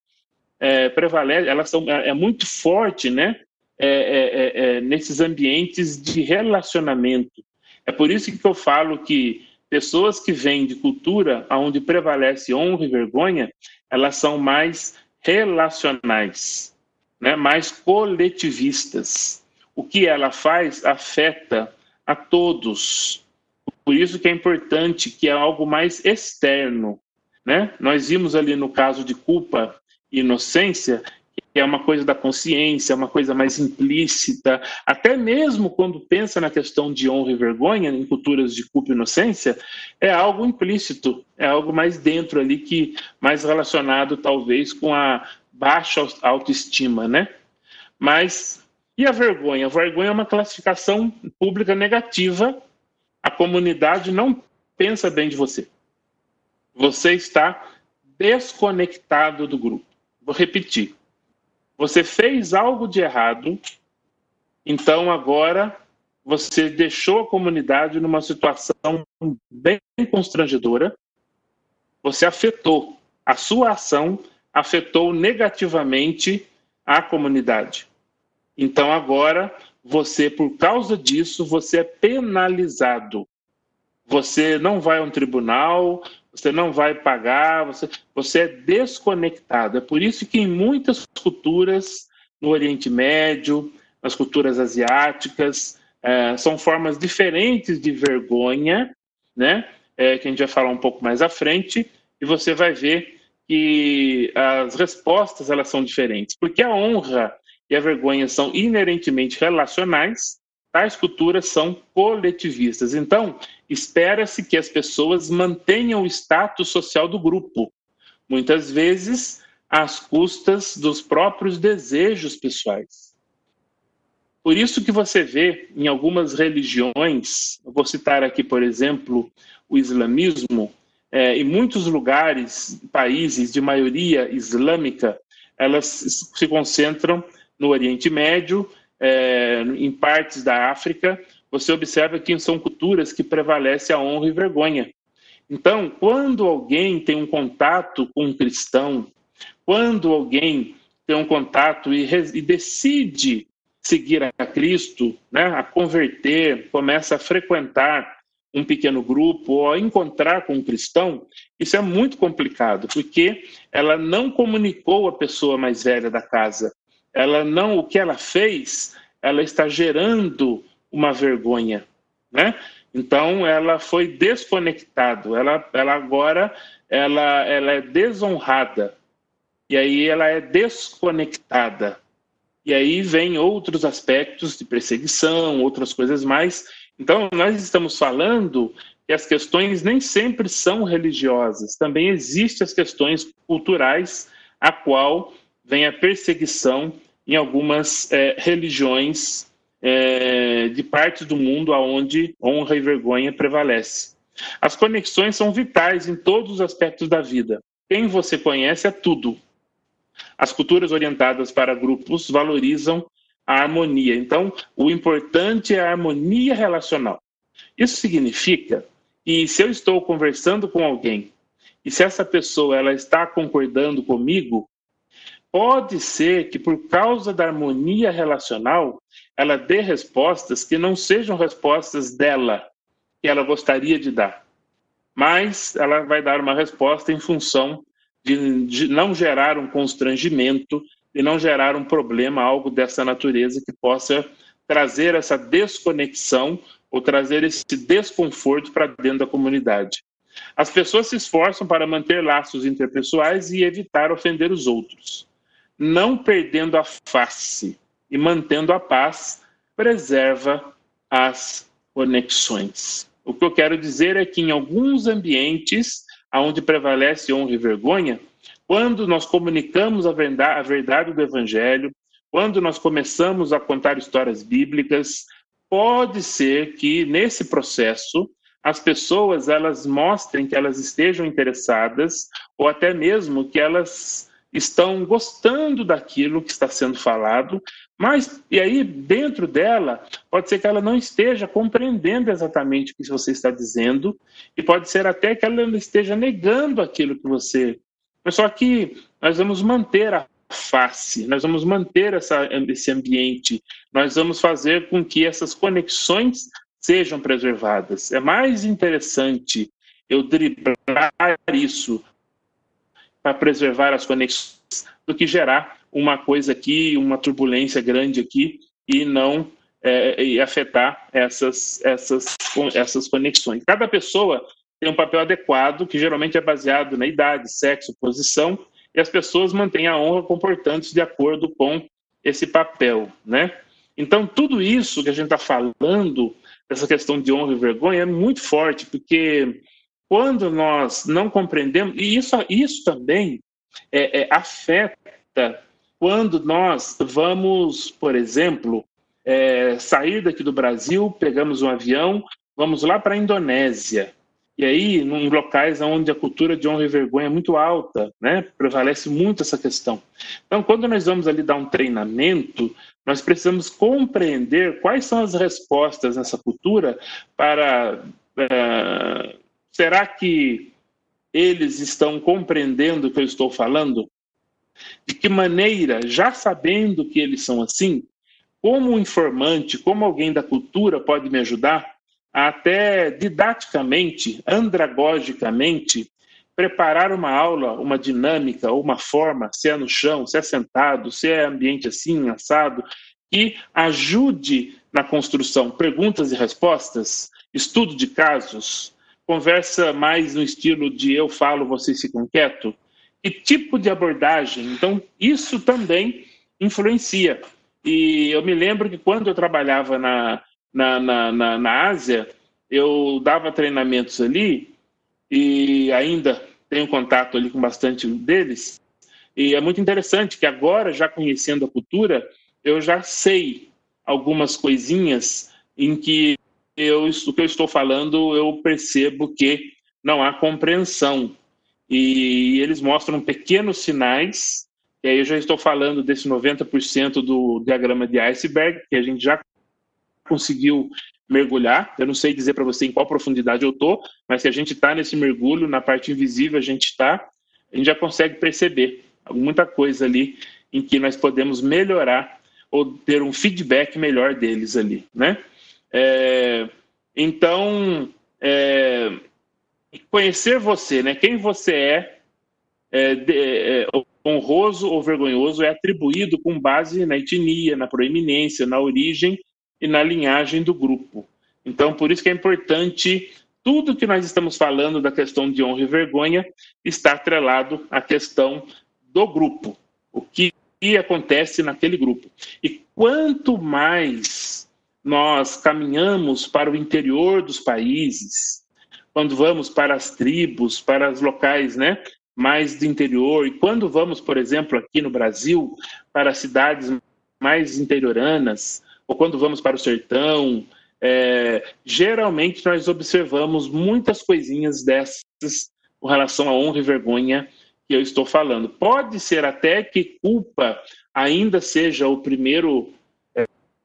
é, prevalecem, elas são é, é muito forte, né? É, é, é, é, nesses ambientes de relacionamento. É por isso que eu falo que pessoas que vêm de cultura onde prevalece honra e vergonha, elas são mais relacionais, né, mais coletivistas. O que ela faz afeta a todos. Por isso que é importante que é algo mais externo. Né? Nós vimos ali no caso de culpa e inocência que é uma coisa da consciência, uma coisa mais implícita, até mesmo quando pensa na questão de honra e vergonha, em culturas de culpa e inocência, é algo implícito, é algo mais dentro ali, que mais relacionado talvez com a baixa autoestima, né? Mas, e a vergonha? A vergonha é uma classificação pública negativa, a comunidade não pensa bem de você. Você está desconectado do grupo. Vou repetir você fez algo de errado, então agora você deixou a comunidade numa situação bem constrangedora, você afetou, a sua ação afetou negativamente a comunidade. Então agora você, por causa disso, você é penalizado. Você não vai a um tribunal, você não vai pagar, você, você é desconectado. É por isso que em muitas culturas, no Oriente Médio, nas culturas asiáticas, é, são formas diferentes de vergonha, né? É, que a gente vai falar um pouco mais à frente, e você vai ver que as respostas elas são diferentes, porque a honra e a vergonha são inerentemente relacionais, tais culturas são coletivistas. Então, espera-se que as pessoas mantenham o status social do grupo, muitas vezes às custas dos próprios desejos pessoais. Por isso que você vê em algumas religiões, vou citar aqui, por exemplo, o islamismo, é, em muitos lugares, países de maioria islâmica, elas se concentram no Oriente Médio, é, em partes da África, você observa que são culturas que prevalece a honra e vergonha. Então, quando alguém tem um contato com um cristão, quando alguém tem um contato e, e decide seguir a Cristo, né, a converter, começa a frequentar um pequeno grupo ou a encontrar com um cristão, isso é muito complicado, porque ela não comunicou a pessoa mais velha da casa. Ela não, o que ela fez, ela está gerando uma vergonha, né? Então ela foi desconectado, ela, ela agora ela, ela é desonrada e aí ela é desconectada e aí vem outros aspectos de perseguição, outras coisas mais. Então nós estamos falando que as questões nem sempre são religiosas, também existem as questões culturais, a qual vem a perseguição em algumas é, religiões é, de partes do mundo onde honra e vergonha prevalece. As conexões são vitais em todos os aspectos da vida. Quem você conhece é tudo. As culturas orientadas para grupos valorizam a harmonia. Então, o importante é a harmonia relacional. Isso significa que se eu estou conversando com alguém e se essa pessoa ela está concordando comigo, pode ser que por causa da harmonia relacional, ela dê respostas que não sejam respostas dela, que ela gostaria de dar. Mas ela vai dar uma resposta em função de, de não gerar um constrangimento e não gerar um problema, algo dessa natureza que possa trazer essa desconexão ou trazer esse desconforto para dentro da comunidade. As pessoas se esforçam para manter laços interpessoais e evitar ofender os outros não perdendo a face. e mantendo a paz, preserva as conexões. O que eu quero dizer é que em alguns ambientes onde prevalece honra e vergonha, quando nós comunicamos a verdade, do Evangelho, quando nós começamos a contar histórias bíblicas, pode ser que nesse processo as pessoas elas mostrem que elas estejam interessadas ou até mesmo que elas estão gostando daquilo que está sendo falado, mas e aí dentro dela pode ser que ela não esteja compreendendo exatamente o que você está dizendo e pode ser até que ela esteja negando aquilo que você. Mas só que nós vamos manter a face, nós vamos manter essa, esse ambiente, nós vamos fazer com que essas conexões sejam preservadas. É mais interessante eu driblar isso para preservar as conexões do que gerar uma coisa aqui, uma turbulência grande aqui e não é, e afetar essas, essas, essas conexões. Cada pessoa tem um papel adequado, que geralmente é baseado na idade, sexo, posição, e as pessoas mantêm a honra comportando-se de acordo com esse papel, né? Então, tudo isso que a gente está falando, essa questão de honra e vergonha, é muito forte, porque quando nós não compreendemos, e isso, isso também é, é, afeta quando nós vamos, por exemplo, é, sair daqui do Brasil, pegamos um avião, vamos lá para a Indonésia. E aí, em locais onde a cultura de honra e vergonha é muito alta, né? prevalece muito essa questão. Então, quando nós vamos ali dar um treinamento, nós precisamos compreender quais são as respostas nessa cultura para uh, Será que eles estão compreendendo o que eu estou falando? De que maneira, já sabendo que eles são assim, como um informante, como alguém da cultura pode me ajudar a até didaticamente, andragogicamente, preparar uma aula, uma dinâmica uma forma, se é no chão, se é sentado, se é ambiente assim, assado, que ajude na construção perguntas e respostas, estudo de casos, conversa mais no estilo de eu falo, vocês ficam quietos? Que tipo de abordagem? Então, isso também influencia. E eu me lembro que quando eu trabalhava na, na, na, na, na Ásia, eu dava treinamentos ali e ainda tenho contato ali com bastante deles. E é muito interessante que agora, já conhecendo a cultura, eu já sei algumas coisinhas em que eu, o que eu estou falando, eu percebo que não há compreensão. E eles mostram pequenos sinais, e aí eu já estou falando desse 90% do diagrama de iceberg, que a gente já conseguiu mergulhar. Eu não sei dizer para você em qual profundidade eu estou, mas se a gente está nesse mergulho, na parte invisível a gente está, a gente já consegue perceber muita coisa ali em que nós podemos melhorar ou ter um feedback melhor deles ali, né? É, então, é, conhecer você, né? Quem você é, é, é, honroso ou vergonhoso, é atribuído com base na etnia, na proeminência, na origem e na linhagem do grupo. Então, por isso que é importante tudo que nós estamos falando da questão de honra e vergonha está atrelado à questão do grupo, o que acontece naquele grupo. E quanto mais nós caminhamos para o interior dos países, quando vamos para as tribos, para os locais né, mais do interior, e quando vamos, por exemplo, aqui no Brasil, para cidades mais interioranas, ou quando vamos para o sertão, é, geralmente nós observamos muitas coisinhas dessas com relação à honra e vergonha que eu estou falando. Pode ser até que culpa ainda seja o primeiro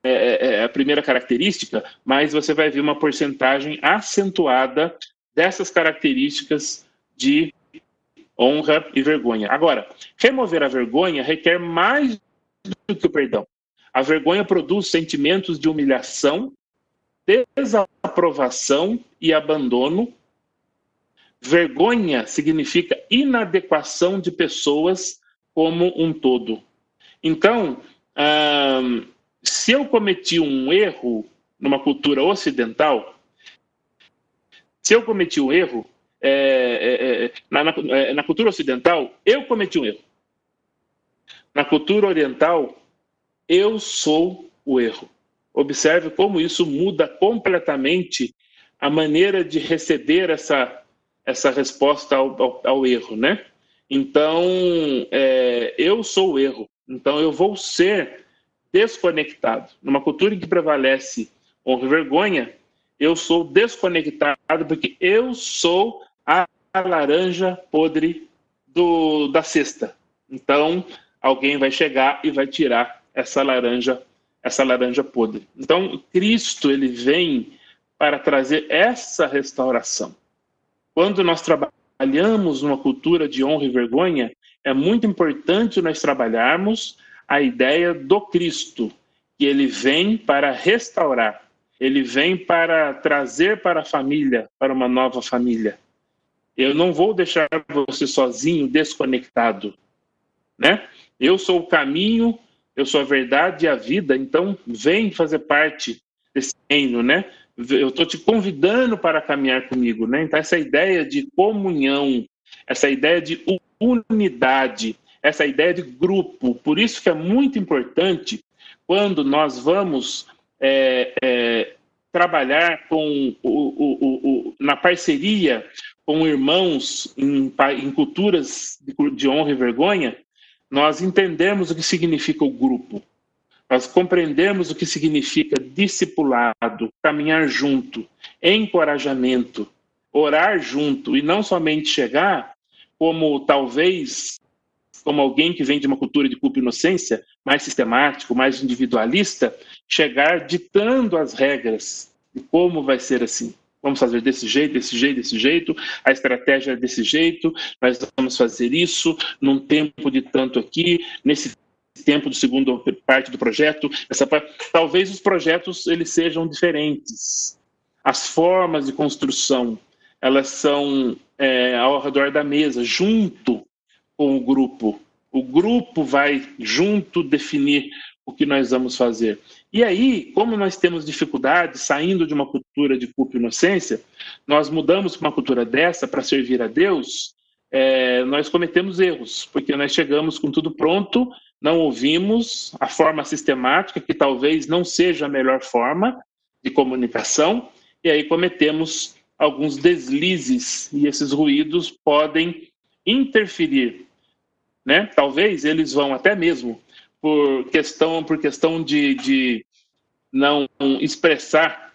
é, é, é, a primeira característica, mas você vai ver uma porcentagem acentuada dessas características de honra e vergonha. Agora, remover a vergonha requer mais do que o perdão. A vergonha produz sentimentos de humilhação, desaprovação e abandono. Vergonha significa inadequação de pessoas como um todo. Então, hum, se eu cometi um erro numa cultura ocidental, se eu cometi um erro é, é, é na, é, na, cultura ocidental, eu cometi um erro. Na cultura oriental, eu sou o erro. Observe como isso muda completamente a maneira de receber essa, essa resposta ao, ao, ao erro, né? Então, é, eu sou o erro. Então, eu vou ser desconectado. Numa cultura em que prevalece honra e vergonha, eu sou desconectado porque eu sou a laranja podre do, da cesta. Então, alguém vai chegar e vai tirar essa laranja, essa laranja podre. Então, Cristo ele vem para trazer essa restauração. Quando nós trabalhamos numa cultura de honra e vergonha, é muito importante nós trabalharmos a ideia do Cristo, que ele vem para restaurar, ele vem para trazer para a família, para uma nova família. Eu não vou deixar você sozinho, desconectado, né? Eu sou o caminho, eu sou a verdade e a vida, então vem fazer parte desse reino, né? Eu estou te convidando para caminhar comigo, né? Então essa ideia de comunhão, essa ideia de unidade, essa ideia de grupo, por isso que é muito importante quando nós vamos é, é, trabalhar com o, o, o, na parceria com irmãos em, em culturas de, de honra e vergonha, nós entendemos o que significa o grupo, nós compreendemos o que significa discipulado, caminhar junto, encorajamento, orar junto e não somente chegar como talvez como alguém que vem de uma cultura de culpa e inocência, mais sistemático, mais individualista, chegar ditando as regras de como vai ser assim vamos fazer desse jeito, desse jeito, desse jeito, a estratégia é desse jeito, nós vamos fazer isso num tempo de tanto aqui, nesse tempo do segundo parte do projeto, essa parte, talvez os projetos eles sejam diferentes. As formas de construção, elas são é, ao redor da mesa, junto com o grupo. O grupo vai junto definir o que nós vamos fazer. E aí, como nós temos dificuldade saindo de uma cultura de culpa e inocência, nós mudamos para uma cultura dessa para servir a Deus, é, nós cometemos erros, porque nós chegamos com tudo pronto, não ouvimos a forma sistemática, que talvez não seja a melhor forma de comunicação, e aí cometemos alguns deslizes, e esses ruídos podem interferir. Né? Talvez eles vão até mesmo por questão, por questão de, de não expressar,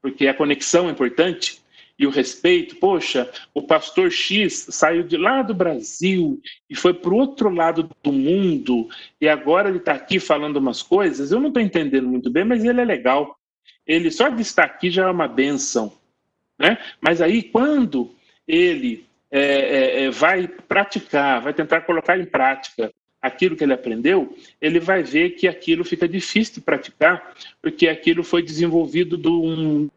porque a conexão é importante, e o respeito, poxa, o pastor X saiu de lá do Brasil e foi para o outro lado do mundo, e agora ele está aqui falando umas coisas, eu não estou entendendo muito bem, mas ele é legal. Ele só de estar aqui já é uma benção. Né? Mas aí, quando ele é, é, é vai praticar, vai tentar colocar em prática aquilo que ele aprendeu, ele vai ver que aquilo fica difícil de praticar, porque aquilo foi desenvolvido de um,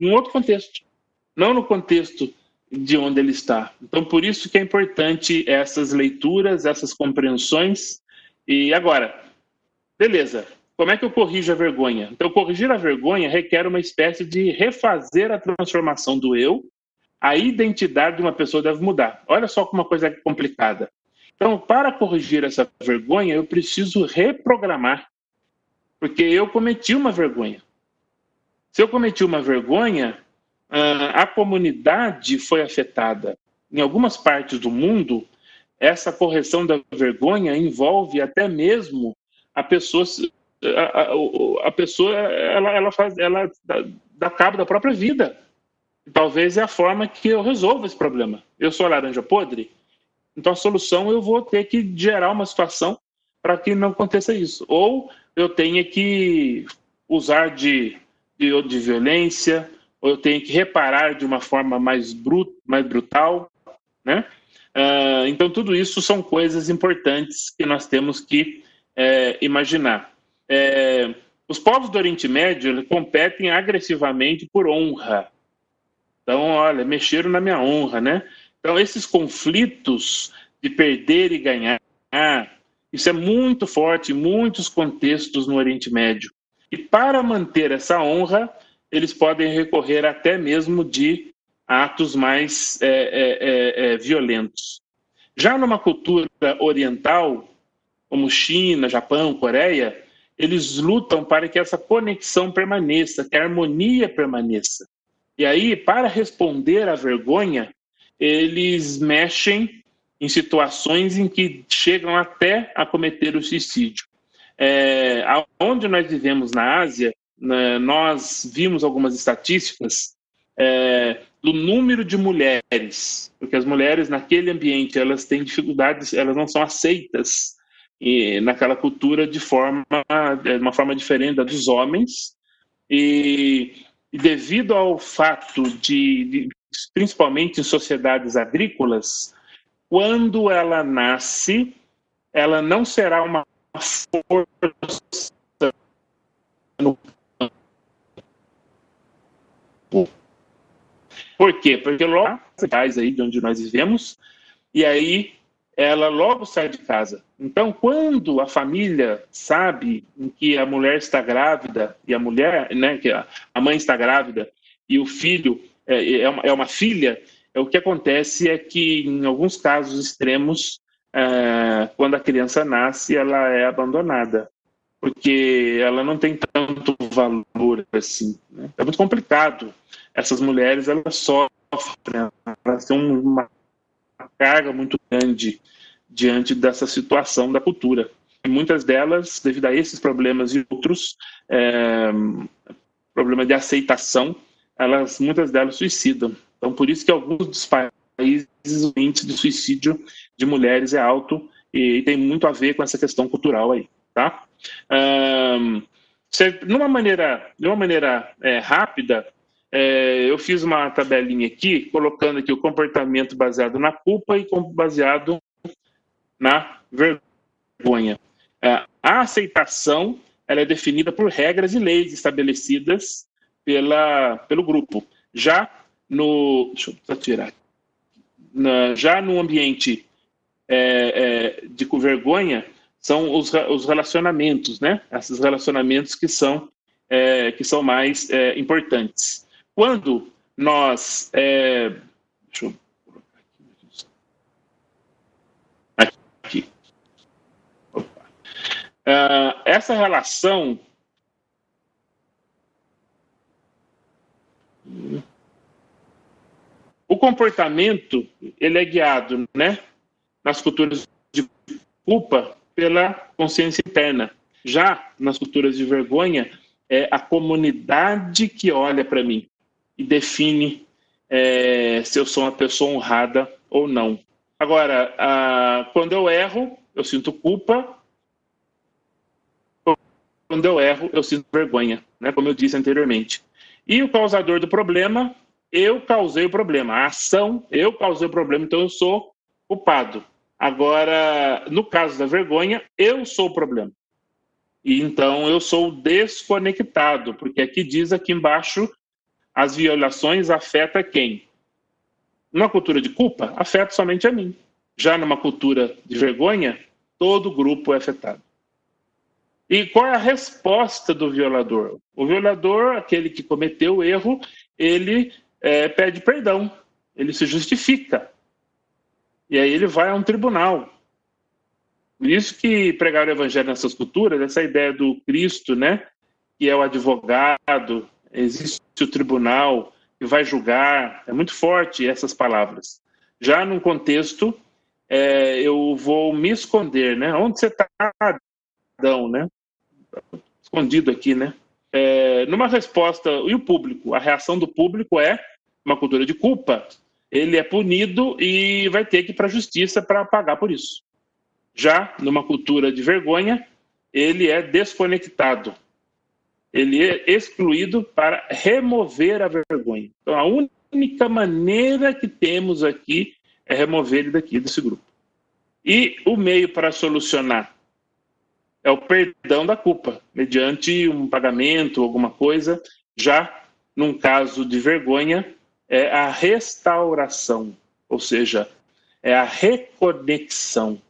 um outro contexto, não no contexto de onde ele está. Então, por isso que é importante essas leituras, essas compreensões. E agora, beleza, como é que eu corrijo a vergonha? Então, corrigir a vergonha requer uma espécie de refazer a transformação do eu. A identidade de uma pessoa deve mudar. Olha só como uma coisa é complicada. Então, para corrigir essa vergonha, eu preciso reprogramar, porque eu cometi uma vergonha. Se eu cometi uma vergonha, ah, a comunidade foi afetada. Em algumas partes do mundo, essa correção da vergonha envolve até mesmo a pessoa a, a, pessoa ela, ela faz ela dá, dá cabo da própria vida. Talvez é a forma que eu resolvo esse problema. Eu sou laranja podre, então, a solução eu vou ter que gerar uma situação para que não aconteça isso. Ou eu tenho que usar de, de, de, violência, ou eu tenho que reparar de uma forma mais, brut, mais brutal. Né? Uh, então, tudo isso são coisas importantes que nós temos que é, imaginar. É, os povos do Oriente Médio competem agressivamente por honra. Então, olha, mexeram na minha honra, né? Então, esses conflitos de perder e ganhar, isso é muito forte em muitos contextos no Oriente Médio. E para manter essa honra, eles podem recorrer até mesmo de atos mais é, é, é, é violentos. Já numa cultura oriental, como China, Japão, Coreia, eles lutam para que essa conexão permaneça, que a harmonia permaneça. E aí, para responder à vergonha, eles mexem em situações em que chegam até a cometer o suicídio. É, onde nós vivemos na Ásia, né, nós vimos algumas estatísticas é, do número de mulheres, porque as mulheres naquele ambiente elas têm dificuldades, elas não são aceitas e, naquela cultura de forma, de uma forma diferente da dos homens e, e devido ao fato de, de, principalmente em sociedades agrícolas, quando ela nasce, ela não será uma força no Por quê? Porque logo sai aí de onde nós vivemos, e aí ela logo sai de casa. Então, quando a família sabe que a mulher está grávida e a mulher, né, que a mãe está grávida e o filho é, é, uma, é uma filha, é, o que acontece é que em alguns casos extremos, é, quando a criança nasce, ela é abandonada porque ela não tem tanto valor assim. Né? É muito complicado. Essas mulheres elas sofrem, elas têm uma carga muito grande diante dessa situação da cultura. E muitas delas, devido a esses problemas e outros, é, problema de aceitação, elas muitas delas suicidam. Então, por isso que alguns dos países o índice de suicídio de mulheres é alto e, e tem muito a ver com essa questão cultural aí, tá? Um, numa maneira, de uma maneira é, rápida, é, eu fiz uma tabelinha aqui, colocando aqui o comportamento baseado na culpa e baseado na vergonha. É, a aceitação ela é definida por regras e leis estabelecidas pela, pelo grupo. Já no. Deixa eu tirar. Na, já no ambiente é, é, de vergonha, são os, os relacionamentos, né? Esses relacionamentos que são, é, que são mais é, importantes. Quando nós. É, deixa eu aqui. aqui. Uh, essa relação. O comportamento ele é guiado, né, nas culturas de culpa pela consciência interna. Já nas culturas de vergonha, é a comunidade que olha para mim e define é, se eu sou uma pessoa honrada ou não. Agora, a, quando eu erro, eu sinto culpa. Quando eu erro, eu sinto vergonha, né? como eu disse anteriormente. E o causador do problema, eu causei o problema. A ação, eu causei o problema, então eu sou culpado. Agora, no caso da vergonha, eu sou o problema. E então eu sou desconectado, porque aqui diz aqui embaixo as violações afeta quem? Numa cultura de culpa, afeta somente a mim. Já numa cultura de vergonha, todo grupo é afetado. E qual é a resposta do violador? O violador, aquele que cometeu o erro, ele é, pede perdão, ele se justifica. E aí ele vai a um tribunal. Por isso que pregar o evangelho nessas culturas, essa ideia do Cristo, né, que é o advogado, existe o tribunal que vai julgar, é muito forte essas palavras. Já num contexto, é, eu vou me esconder, né? Onde você está, Adão, né? Escondido aqui, né? É, numa resposta, e o público? A reação do público é uma cultura de culpa ele é punido e vai ter que ir para a justiça para pagar por isso. Já numa cultura de vergonha, ele é desconectado. Ele é excluído para remover a vergonha. Então, a única maneira que temos aqui é remover ele daqui desse grupo. E o meio para solucionar é o perdão da culpa, mediante um pagamento, alguma coisa. Já num caso de vergonha, é a restauração, ou seja, é a reconexão.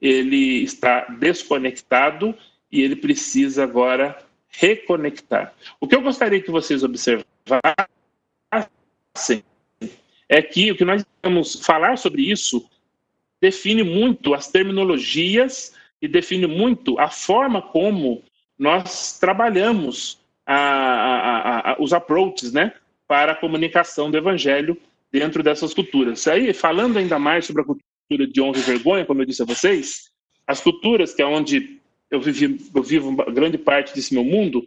Ele está desconectado e ele precisa agora reconectar. O que eu gostaria que vocês observassem é que o que nós vamos falar sobre isso define muito as terminologias e define muito a forma como nós trabalhamos a, a, a, os approaches né, para a comunicação do evangelho dentro dessas culturas. Aí, falando ainda mais sobre a cultura de honra e vergonha, como eu disse a vocês, as culturas, que é onde eu, vivi, eu vivo grande parte desse meu mundo,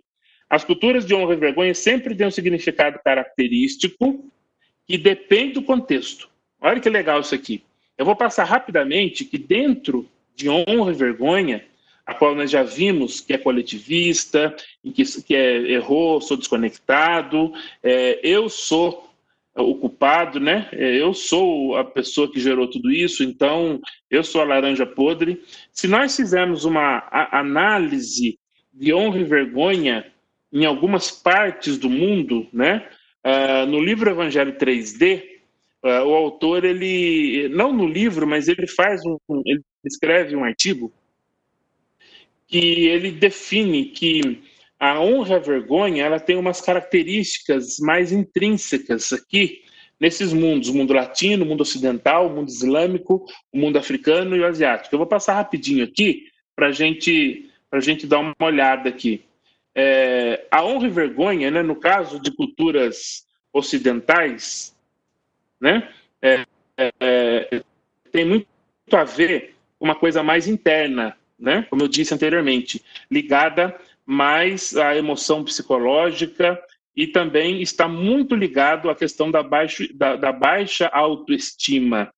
as culturas de honra e vergonha sempre têm um significado característico que depende do contexto. Olha que legal isso aqui. Eu vou passar rapidamente que dentro de honra e vergonha, a qual nós já vimos que é coletivista, que, que é, errou, sou desconectado, é, eu sou o culpado, né? É, eu sou a pessoa que gerou tudo isso, então eu sou a laranja podre. Se nós fizermos uma análise de honra e vergonha em algumas partes do mundo, né? Uh, no livro Evangelho 3D, uh, o autor ele não no livro, mas ele faz um, ele escreve um artigo que ele define que a honra e a vergonha ela tem umas características mais intrínsecas aqui nesses mundos, o mundo latino, o mundo ocidental, o mundo islâmico, o mundo africano e o asiático. Eu vou passar rapidinho aqui para gente, a gente dar uma olhada aqui. É, a honra e vergonha, né, no caso de culturas ocidentais, né, é, é, tem muito a ver uma coisa mais interna, né, como eu disse anteriormente, ligada mais a emoção psicológica e também está muito ligado à questão da, baixo, da, da baixa autoestima.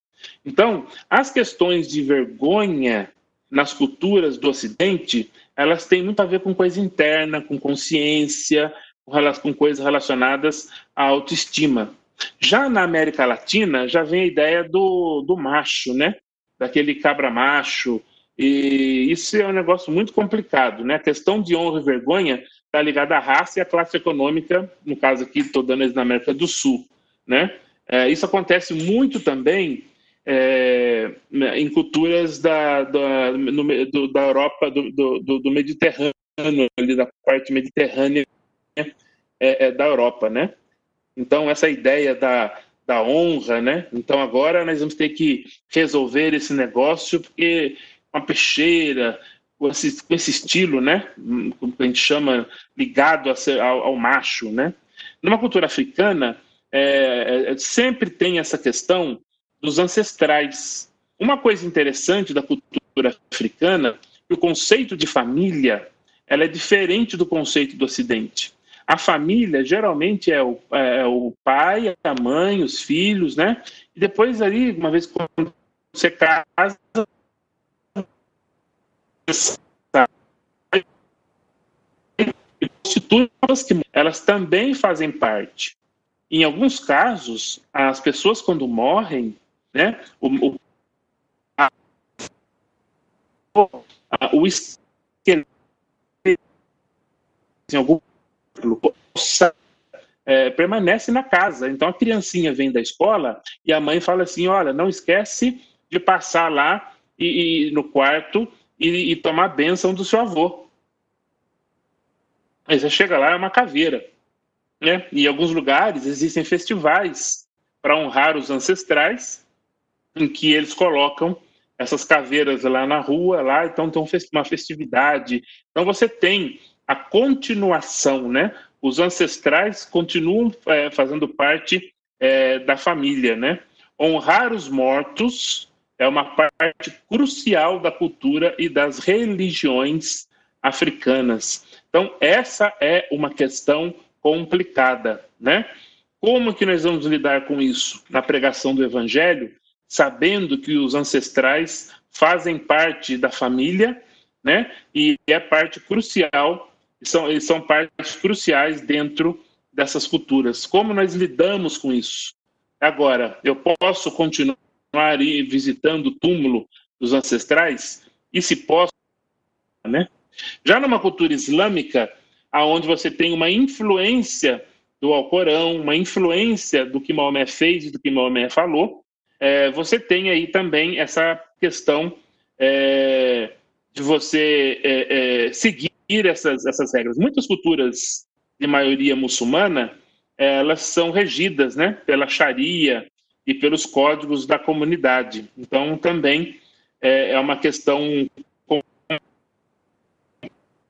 Então, as questões de vergonha nas culturas do Ocidente, elas têm muito a ver com coisa interna, com consciência, com coisas relacionadas à autoestima. Já na América Latina, já vem a ideia do, do macho, né? Daquele cabra macho, e isso é um negócio muito complicado, né? A questão de honra e vergonha está ligada à raça e à classe econômica, no caso aqui estou dando na América do Sul, né? É, isso acontece muito também é, em culturas da, da, no, do, da Europa, do, do, do, Mediterrâneo, ali da parte mediterrânea é, é, da Europa, né? Então, essa ideia da, da honra, né? Então, agora nós vamos ter que resolver esse negócio, porque uma peixeira, com esse, com esse estilo, né? Como a gente chama, ligado ser, ao, ao, macho, né? Numa cultura africana, é, é, sempre tem essa questão dos ancestrais. Uma coisa interessante da cultura africana, que o conceito de família, ela é diferente do conceito do Ocidente. A família geralmente é o, é, é o pai, a mãe, os filhos, né? E depois ali, uma vez que você casa, elas também fazem parte. Em alguns casos, as pessoas quando morrem, né, o, o, a, o em algum é, permanece na casa. Então a criancinha vem da escola e a mãe fala assim: olha, não esquece de passar lá e, e no quarto e, e tomar a bênção do seu avô. Aí você chega lá, é uma caveira. Né? E em alguns lugares existem festivais para honrar os ancestrais, em que eles colocam essas caveiras lá na rua, lá, então tem uma festividade. Então você tem a continuação, né? Os ancestrais continuam é, fazendo parte é, da família, né? Honrar os mortos é uma parte crucial da cultura e das religiões africanas. Então, essa é uma questão complicada, né? Como que nós vamos lidar com isso na pregação do evangelho, sabendo que os ancestrais fazem parte da família, né? E é parte crucial, são, eles são partes cruciais dentro dessas culturas. Como nós lidamos com isso? Agora, eu posso continuar visitando o túmulo dos ancestrais? E se posso, né? Já numa cultura islâmica, aonde você tem uma influência do Alcorão, uma influência do que Maomé fez e do que Maomé falou, é, você tem aí também essa questão é, de você é, é seguir essas, essas regras. Muitas culturas de maioria muçulmana, elas são regidas né, pela Sharia, e pelos códigos da comunidade. Então, também é, é uma questão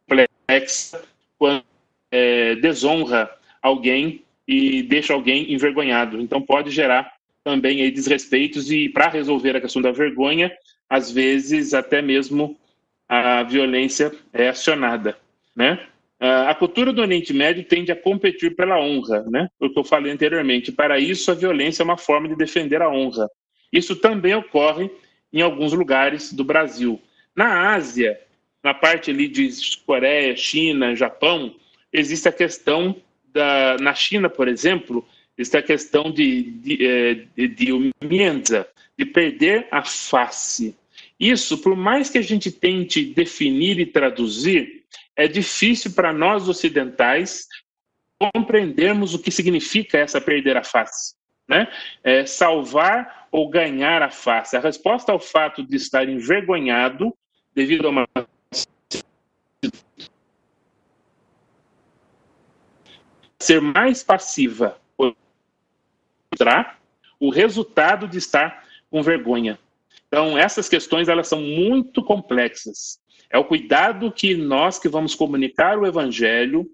complexa quando é, desonra alguém e deixa alguém envergonhado. Então pode gerar também aí desrespeitos e para resolver a questão da vergonha, às vezes até mesmo a violência é acionada, né? A cultura do Oriente Médio tende a competir pela honra, né? O que eu falei anteriormente. Para isso, a violência é uma forma de defender a honra. Isso também ocorre em alguns lugares do Brasil. Na Ásia, na parte ali de Coreia, China, Japão, existe a questão da, na China, por exemplo, existe a questão de, de, é, de, de, de perder a face. Isso, por mais que a gente tente definir e traduzir, é difícil para nós ocidentais compreendermos o que significa essa perder a face. Né? É salvar ou ganhar a face. A resposta ao fato de estar envergonhado devido a uma ser mais passiva, o resultado de estar com vergonha. Então, essas questões elas são muito complexas. É o cuidado que nós que vamos comunicar o evangelho,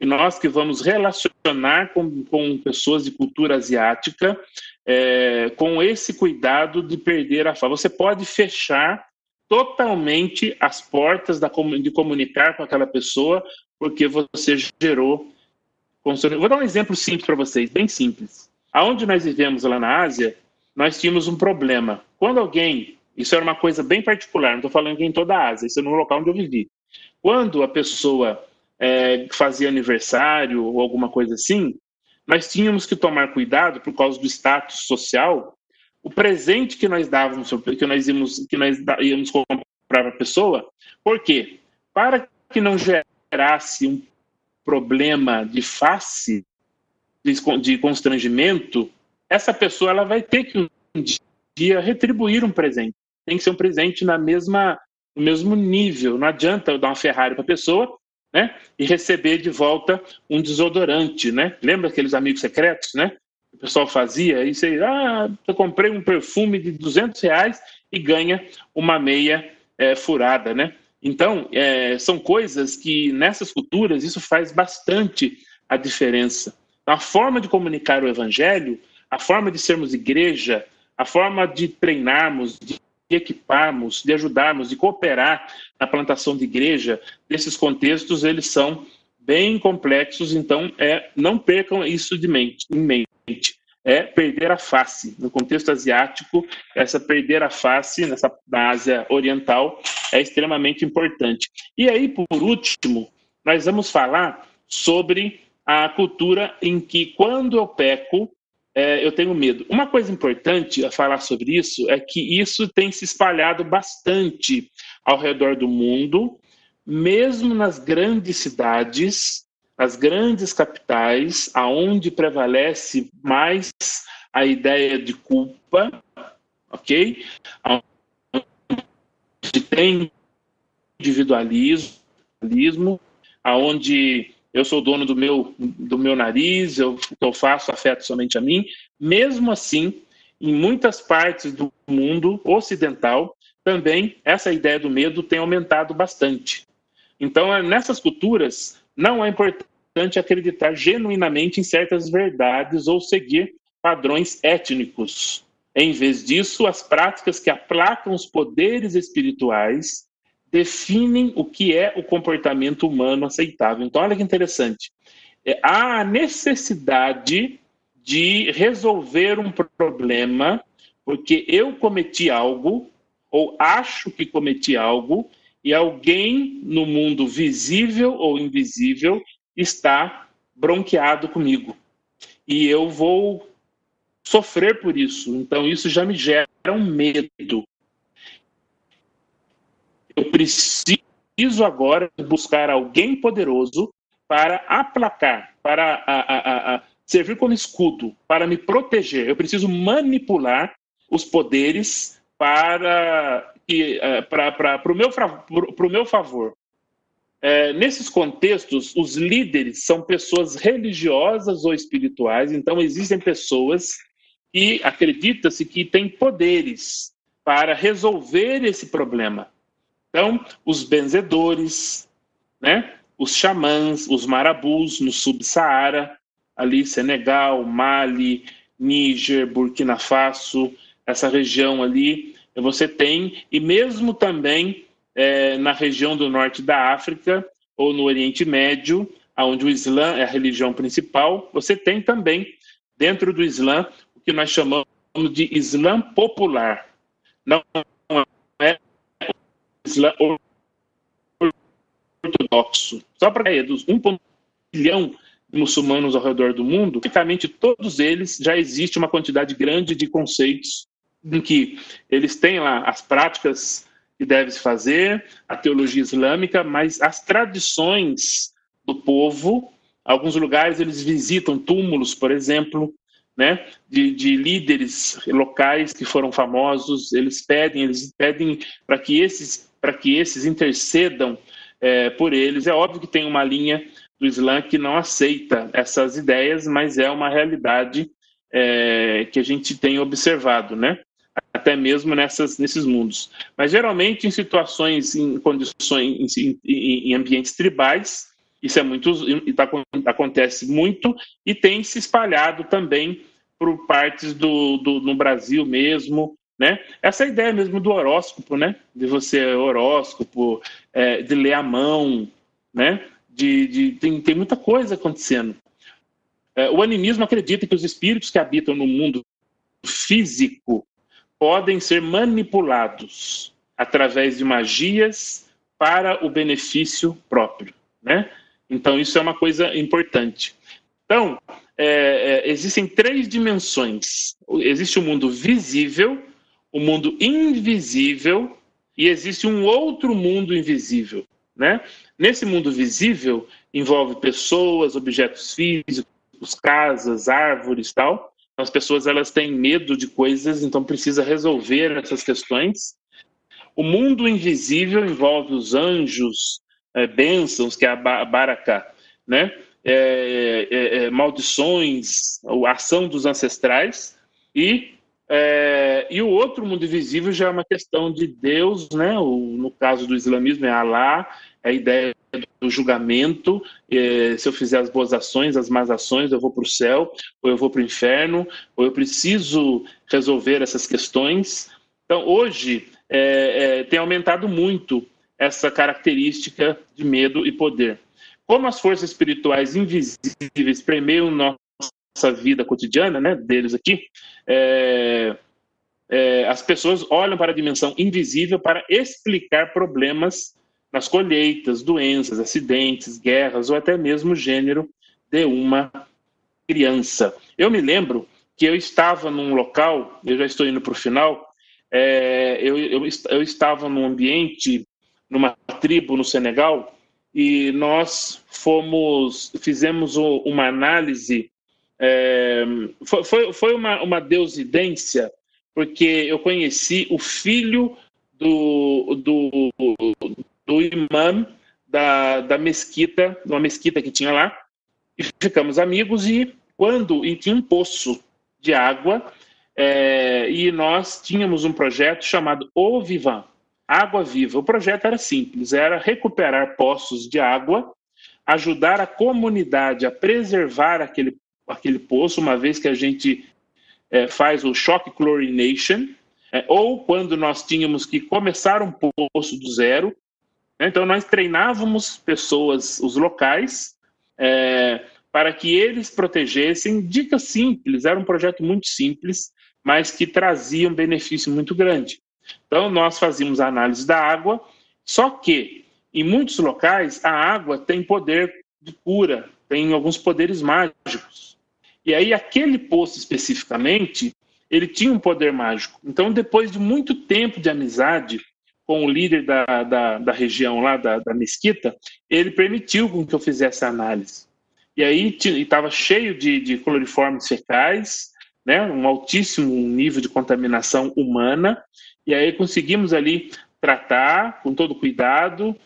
e nós que vamos relacionar com, com pessoas de cultura asiática, é, com esse cuidado de perder a fala. Você pode fechar totalmente as portas da, de comunicar com aquela pessoa, porque você gerou. Vou dar um exemplo simples para vocês, bem simples. Aonde nós vivemos lá na Ásia, nós tínhamos um problema. Quando alguém, isso era uma coisa bem particular, não estou falando em toda a Ásia, isso é no local onde eu vivi. Quando a pessoa é, fazia aniversário ou alguma coisa assim, nós tínhamos que tomar cuidado por causa do status social. O presente que nós dávamos, que nós íamos, que nós íamos comprar para a pessoa, por quê? Para que não gerasse um problema de face, de constrangimento, essa pessoa ela vai ter que um dia retribuir um presente. Tem que ser um presente na mesma, no mesmo nível. Não adianta eu dar uma Ferrari para a pessoa né, e receber de volta um desodorante. Né? Lembra aqueles amigos secretos? Né? O pessoal fazia isso aí. Ah, eu comprei um perfume de 200 reais e ganha uma meia é, furada. Né? Então, é, são coisas que nessas culturas isso faz bastante a diferença. A forma de comunicar o evangelho a forma de sermos igreja, a forma de treinarmos, de equiparmos, de ajudarmos, de cooperar na plantação de igreja, esses contextos eles são bem complexos, então é não percam isso de mente, em mente. É perder a face. No contexto asiático, essa perder a face nessa na Ásia Oriental é extremamente importante. E aí, por último, nós vamos falar sobre a cultura em que quando eu peco, é, eu tenho medo. Uma coisa importante a falar sobre isso é que isso tem se espalhado bastante ao redor do mundo, mesmo nas grandes cidades, nas grandes capitais, aonde prevalece mais a ideia de culpa, ok? Onde tem individualismo, aonde eu sou dono do meu, do meu nariz, eu, eu faço afeto somente a mim. Mesmo assim, em muitas partes do mundo ocidental, também essa ideia do medo tem aumentado bastante. Então, é, nessas culturas, não é importante acreditar genuinamente em certas verdades ou seguir padrões étnicos. Em vez disso, as práticas que aplacam os poderes espirituais definem o que é o comportamento humano aceitável. Então, olha que interessante. É, há a necessidade de resolver um problema porque eu cometi algo, ou acho que cometi algo, e alguém no mundo visível ou invisível está bronqueado comigo. E eu vou sofrer por isso. Então, isso já me gera um medo. Eu preciso agora buscar alguém poderoso para aplacar, para a, a, a, servir como escudo, para me proteger. Eu preciso manipular os poderes para, é, para, o, meu, para o meu favor. É, nesses contextos, os líderes são pessoas religiosas ou espirituais, então existem pessoas que acredita-se que têm poderes para resolver esse problema. Então, os benzedores, né? Os xamãs, os marabus no Subsaara, ali Senegal, Mali, Níger, Burkina Faso, essa região ali, você tem, e mesmo também é, na região do norte da África ou no Oriente Médio, onde o Islã é a religião principal, você tem também, dentro do Islã, o que nós chamamos de Islã popular. Não é ortodoxo. Só para a dos 1,1 bilhão de muçulmanos ao redor do mundo, praticamente todos eles já existe uma quantidade grande de conceitos em que eles têm lá as práticas que deve se fazer, a teologia islâmica, mas as tradições do povo, alguns lugares eles visitam túmulos, por exemplo, né, de, de líderes locais que foram famosos, eles pedem, eles pedem para que esses para que esses intercedam é, por eles. É óbvio que tem uma linha do Islã que não aceita essas ideias, mas é uma realidade é, que a gente tem observado, né? Até mesmo nessas, nesses mundos. Mas geralmente em situações, em condições, em, em, em ambientes tribais, isso é muito, tá, acontece muito e tem se espalhado também por partes do, do no Brasil mesmo, né? Essa ideia mesmo do horóscopo, né? De você horóscopo, é, de ler a mão, né? De, de tem, tem muita coisa acontecendo. É, o animismo acredita que os espíritos que habitam no mundo físico podem ser manipulados através de magias para o benefício próprio, né? Então isso é uma coisa importante. Então é, é, existem três dimensões. Existe o mundo visível, o mundo invisível e existe um outro mundo invisível, né? Nesse mundo visível envolve pessoas, objetos físicos, casas, árvores, tal. As pessoas elas têm medo de coisas, então precisa resolver essas questões. O mundo invisível envolve os anjos, é, bênçãos, que é a baraka, né? É, é, é, maldições, a ação dos ancestrais e é, e o outro mundo invisível já é uma questão de Deus, né? O, no caso do islamismo é Allah, é a ideia do julgamento. É, se eu fizer as boas ações, as más ações, eu vou para o céu, ou eu vou para o inferno, ou eu preciso resolver essas questões. Então, hoje é, é tem aumentado muito essa característica de medo e poder. Como as forças espirituais invisíveis permeiam nossa vida cotidiana, né, deles aqui, é, é, as pessoas olham para a dimensão invisível para explicar problemas nas colheitas, doenças, acidentes, guerras ou até mesmo gênero de uma criança. Eu me lembro que eu estava num local, eu já estou indo para o final, é, eu, eu, eu estava num ambiente, numa tribo no Senegal, e nós fomos, fizemos uma análise é, foi, foi, uma, uma deusidência, porque eu conheci o filho do, do, do imã da, da mesquita, de uma mesquita que tinha lá, e ficamos amigos. E quando e tinha um poço de água, é, e nós tínhamos um projeto chamado O Vivan, Água Viva. O projeto era simples, era recuperar poços de água, ajudar a comunidade a preservar aquele aquele poço, uma vez que a gente é, faz o shock chlorination, é, ou quando nós tínhamos que começar um poço do zero. Né? Então, nós treinávamos pessoas, os locais, é, para que eles protegessem. Dicas simples, era um projeto muito simples, mas que trazia um benefício muito grande. Então, nós fazíamos a análise da água, só que em muitos locais a água tem poder de cura, tem alguns poderes mágicos. E aí, aquele poço especificamente, ele tinha um poder mágico. Então, depois de muito tempo de amizade com o líder da, da, da região lá, da, da mesquita, ele permitiu com que eu fizesse a análise. E aí estava cheio de, de cloriformes fecais, né, um altíssimo nível de contaminação humana, e aí conseguimos ali tratar com todo cuidado,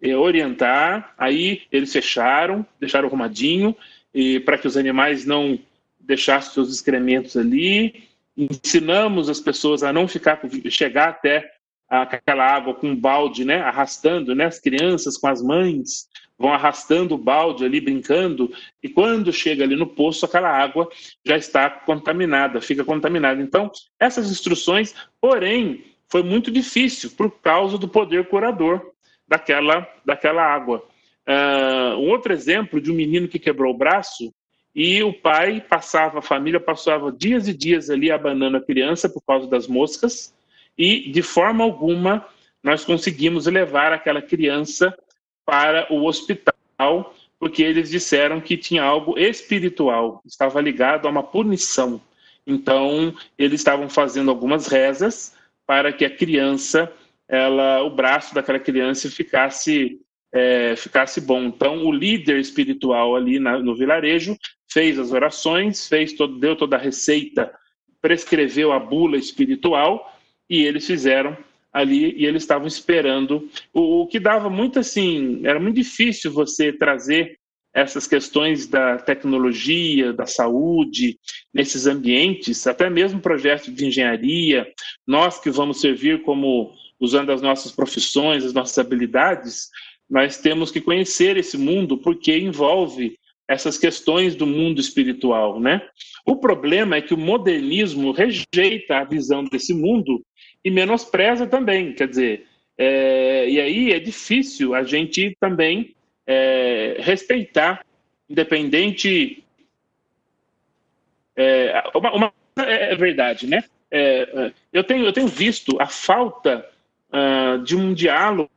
eh, orientar, aí eles fecharam, deixaram arrumadinho, e para que os animais não deixassem seus excrementos ali. Ensinamos as pessoas a não ficar chegar até aquela água com um balde, né, arrastando, né, as crianças com as mães vão arrastando o balde ali, brincando, e quando chega ali no poço, aquela água já está contaminada, fica contaminada. Então, essas instruções, porém, foi muito difícil por causa do poder curador daquela, daquela água. Uh, um outro exemplo de um menino que quebrou o braço e o pai passava, a família passava dias e dias ali abanando a criança por causa das moscas e de forma alguma nós conseguimos levar aquela criança para o hospital porque eles disseram que tinha algo espiritual, estava ligado a uma punição. Então, eles estavam fazendo algumas rezas para que a criança, ela, o braço daquela criança ficasse é, ficasse bom. Então, o líder espiritual ali na, no vilarejo fez as orações, fez todo, deu toda a receita, prescreveu a bula espiritual e eles fizeram ali e eles estavam esperando. O, o que dava muito assim, era muito difícil você trazer essas questões da tecnologia, da saúde, nesses ambientes, até mesmo projetos de engenharia, nós que vamos servir como usando as nossas profissões, as nossas habilidades, nós temos que conhecer esse mundo porque envolve essas questões do mundo espiritual, né? O problema é que o modernismo rejeita a visão desse mundo e menospreza também, quer dizer, é, e aí é difícil a gente também é, respeitar, independente. É, uma, uma, é verdade, né? É, é, eu, tenho, eu tenho visto a falta uh, de um diálogo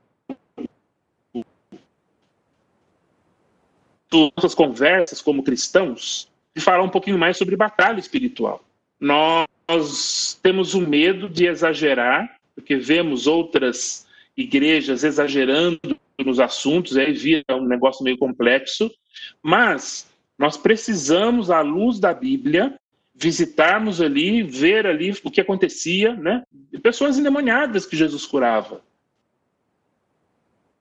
nossas conversas como cristãos de falar um pouquinho mais sobre batalha espiritual. Nós temos o medo de exagerar, porque vemos outras igrejas exagerando nos assuntos, aí vira um negócio meio complexo, mas nós precisamos, à luz da Bíblia, visitarmos ali, ver ali o que acontecia, né? Pessoas endemoniadas que Jesus curava.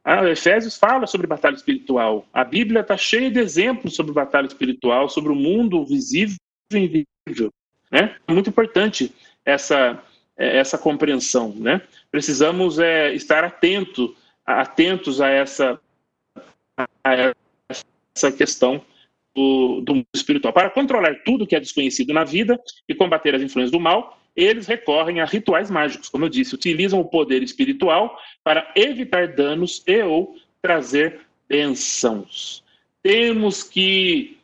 Ah, Efésios fala sobre batalha espiritual. A Bíblia está cheia de exemplos sobre batalha espiritual, sobre o mundo visível e invisível. Né? É muito importante essa, é, essa compreensão. Né? Precisamos é, estar atento, atentos a essa, a essa questão do, do mundo espiritual. Para controlar tudo que é desconhecido na vida e combater as influências do mal, eles recorrem a rituais mágicos, como eu disse, utilizam o poder espiritual para evitar danos e ou trazer bênçãos. Temos que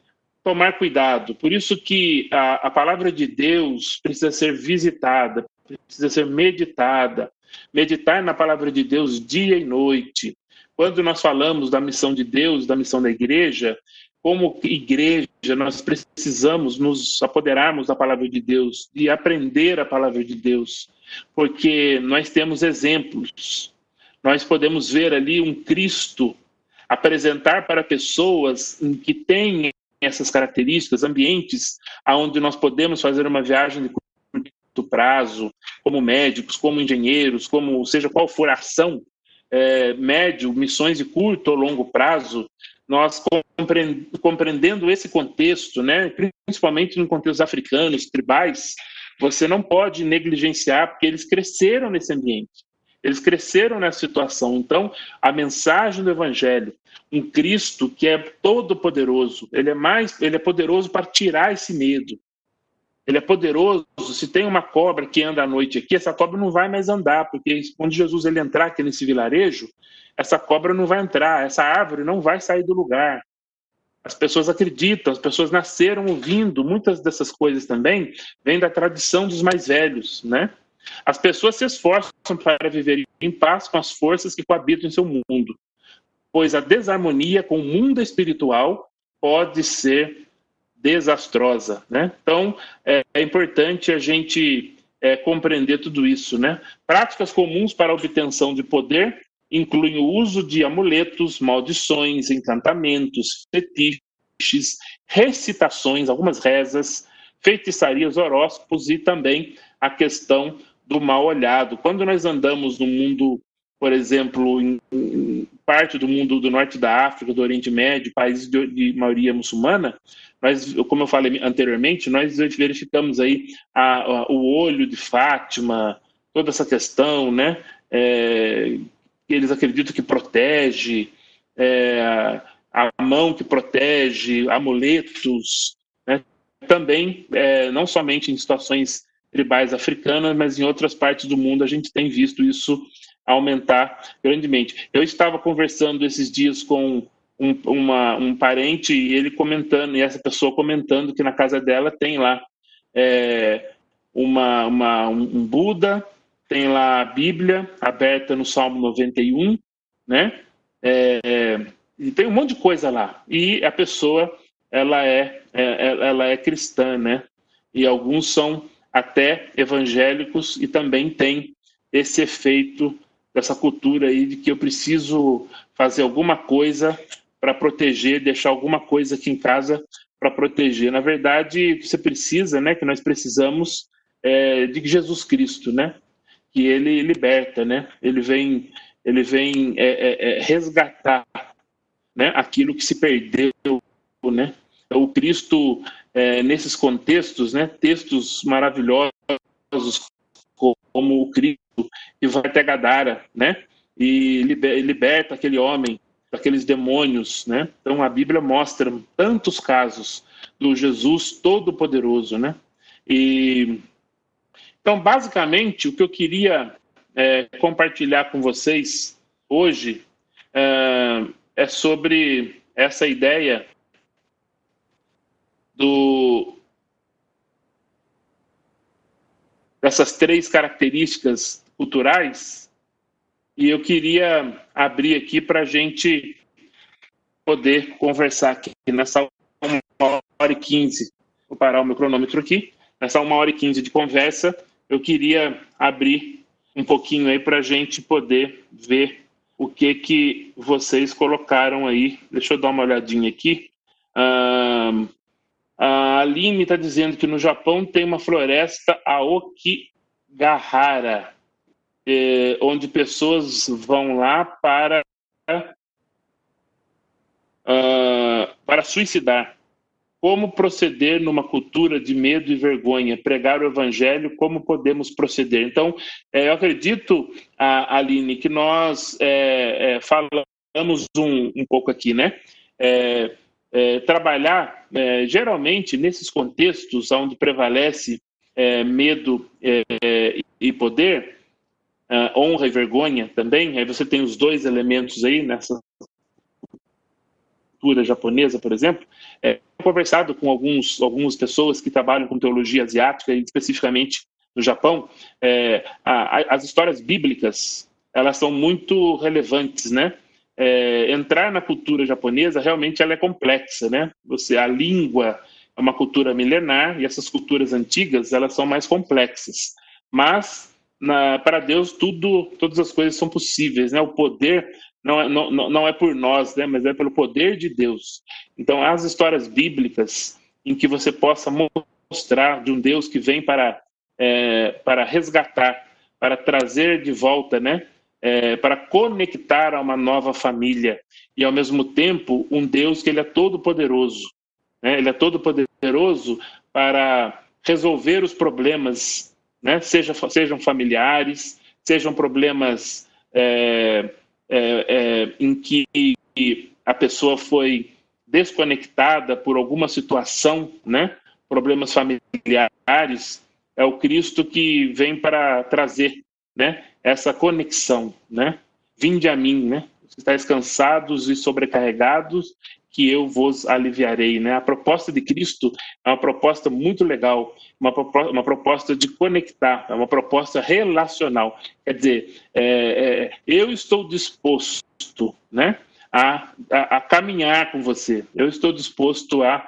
tomar cuidado, por isso que a, a palavra de Deus precisa ser visitada, precisa ser meditada, meditar na palavra de Deus dia e noite. Quando nós falamos da missão de Deus, da missão da igreja, como igreja, nós precisamos nos apoderarmos da palavra de Deus, de aprender a palavra de Deus, porque nós temos exemplos. Nós podemos ver ali um Cristo apresentar para pessoas que têm essas características, ambientes aonde nós podemos fazer uma viagem de curto prazo, como médicos, como engenheiros, como seja qual for a ação, é, médio, missões de curto ou longo prazo, nós compreendendo esse contexto, né, principalmente no contexto africanos, tribais, você não pode negligenciar, porque eles cresceram nesse ambiente, eles cresceram nessa situação. Então, a mensagem do Evangelho, um Cristo que é todo poderoso, ele é mais, ele é poderoso para tirar esse medo. Ele é poderoso. Se tem uma cobra que anda à noite aqui, essa cobra não vai mais andar, porque quando Jesus ele entrar aqui nesse vilarejo, essa cobra não vai entrar, essa árvore não vai sair do lugar. As pessoas acreditam, as pessoas nasceram ouvindo, muitas dessas coisas também vêm da tradição dos mais velhos, né? As pessoas se esforçam para viver em paz com as forças que coabitam em seu mundo, pois a desarmonia com o mundo espiritual pode ser desastrosa, né? Então, é, é importante a gente é, compreender tudo isso, né? Práticas comuns para obtenção de poder incluem o uso de amuletos, maldições, encantamentos, fetiches, recitações, algumas rezas, feitiçarias, horóscopos e também a questão do mal olhado. Quando nós andamos no mundo, por exemplo, em, em parte do mundo do norte da África, do Oriente Médio, países de, de maioria muçulmana, nós, como eu falei anteriormente, nós verificamos aí a, a, o olho de Fátima, toda essa questão, né? é, eles acreditam que protege, é, a mão que protege, amuletos, né? também, é, não somente em situações tribais africanas, mas em outras partes do mundo a gente tem visto isso aumentar grandemente. Eu estava conversando esses dias com um, uma, um parente e ele comentando, e essa pessoa comentando que na casa dela tem lá é, uma, uma, um Buda, tem lá a Bíblia aberta no Salmo 91, né? É, e tem um monte de coisa lá. E a pessoa, ela é, é, ela é cristã, né? E alguns são até evangélicos e também tem esse efeito dessa cultura aí de que eu preciso fazer alguma coisa para proteger, deixar alguma coisa aqui em casa para proteger. Na verdade, você precisa, né? Que nós precisamos é, de Jesus Cristo, né? Que ele liberta, né? Ele vem, ele vem é, é, é, resgatar, né? Aquilo que se perdeu, né? O Cristo é, nesses contextos, né? Textos maravilhosos como o Cristo que vai até Gadara, né? E liberta aquele homem daqueles demônios, né? Então a Bíblia mostra tantos casos do Jesus Todo-Poderoso, né? E então, basicamente, o que eu queria é, compartilhar com vocês hoje é, é sobre essa ideia do dessas três características culturais e eu queria abrir aqui para a gente poder conversar aqui nessa uma hora e quinze. Vou parar o meu cronômetro aqui. Nessa uma hora e quinze de conversa, eu queria abrir um pouquinho aí para a gente poder ver o que que vocês colocaram aí. Deixa eu dar uma olhadinha aqui. A Aline está dizendo que no Japão tem uma floresta Aokigahara, eh, onde pessoas vão lá para uh, para suicidar. Como proceder numa cultura de medo e vergonha? Pregar o evangelho, como podemos proceder? Então, é, eu acredito, a, Aline, que nós é, é, falamos um, um, pouco aqui, né? É, é, trabalhar, é, geralmente, nesses contextos onde prevalece medo e poder, honra e vergonha também, aí você tem os dois elementos aí nessa cultura japonesa, por exemplo, é, conversado com alguns, algumas pessoas que trabalham com teologia asiática, e especificamente no Japão, é, a, a, as histórias bíblicas elas são muito relevantes, né? É, entrar na cultura japonesa realmente ela é complexa, né? Você a língua é uma cultura milenar e essas culturas antigas elas são mais complexas, mas na, para Deus tudo, todas as coisas são possíveis, né? O poder não é, não, não é por nós, né, mas é pelo poder de Deus. Então, as histórias bíblicas em que você possa mostrar de um Deus que vem para, é, para resgatar, para trazer de volta, né, é, para conectar a uma nova família e, ao mesmo tempo, um Deus que ele é todo poderoso. Né, ele é todo poderoso para resolver os problemas, né, seja, sejam familiares, sejam problemas é, é, é, em que a pessoa foi desconectada por alguma situação, né? problemas familiares, é o Cristo que vem para trazer né? essa conexão. Né? Vinde a mim, né? estáis cansados e sobrecarregados, que eu vos aliviarei. Né? A proposta de Cristo é uma proposta muito legal, uma uma proposta de conectar, é uma proposta relacional. Quer dizer, é, é, eu estou disposto né, a, a, a caminhar com você, eu estou disposto a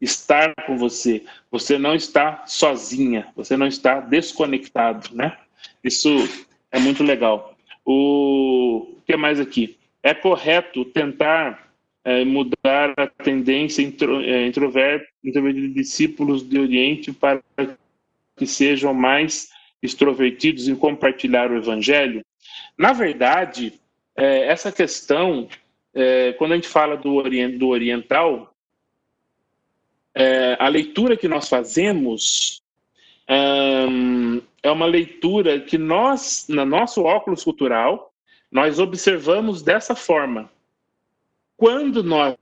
estar com você. Você não está sozinha, você não está desconectado, né? Isso é muito legal. O, o que mais aqui? É correto tentar é, mudar a tendência intro, é, introvertida de discípulos de Oriente para que sejam mais extrovertidos em compartilhar o Evangelho? Na verdade, é, essa questão, é, quando a gente fala do, do oriental, é, a leitura que nós fazemos é uma leitura que nós, no nosso óculos cultural, nós observamos dessa forma. Quando nós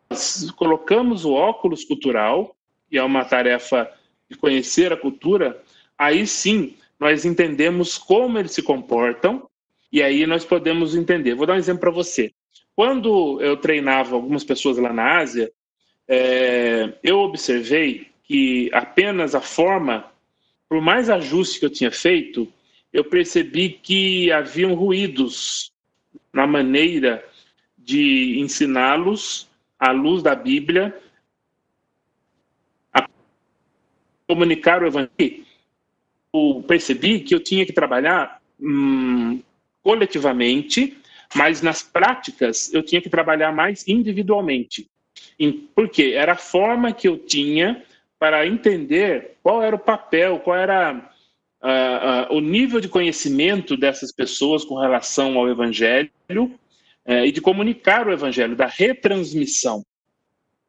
colocamos o óculos cultural, e é uma tarefa de conhecer a cultura, aí sim nós entendemos como eles se comportam e aí nós podemos entender. Vou dar um exemplo para você. Quando eu treinava algumas pessoas lá na Ásia, é, eu observei que apenas a forma, por mais ajuste que eu tinha feito, eu percebi que haviam ruídos na maneira de ensiná-los à luz da Bíblia a comunicar o Evangelho. Eu percebi que eu tinha que trabalhar hum, coletivamente, mas nas práticas eu tinha que trabalhar mais individualmente. Por quê? Era a forma que eu tinha para entender qual era o papel, qual era uh, uh, o nível de conhecimento dessas pessoas com relação ao Evangelho uh, e de comunicar o Evangelho, da retransmissão.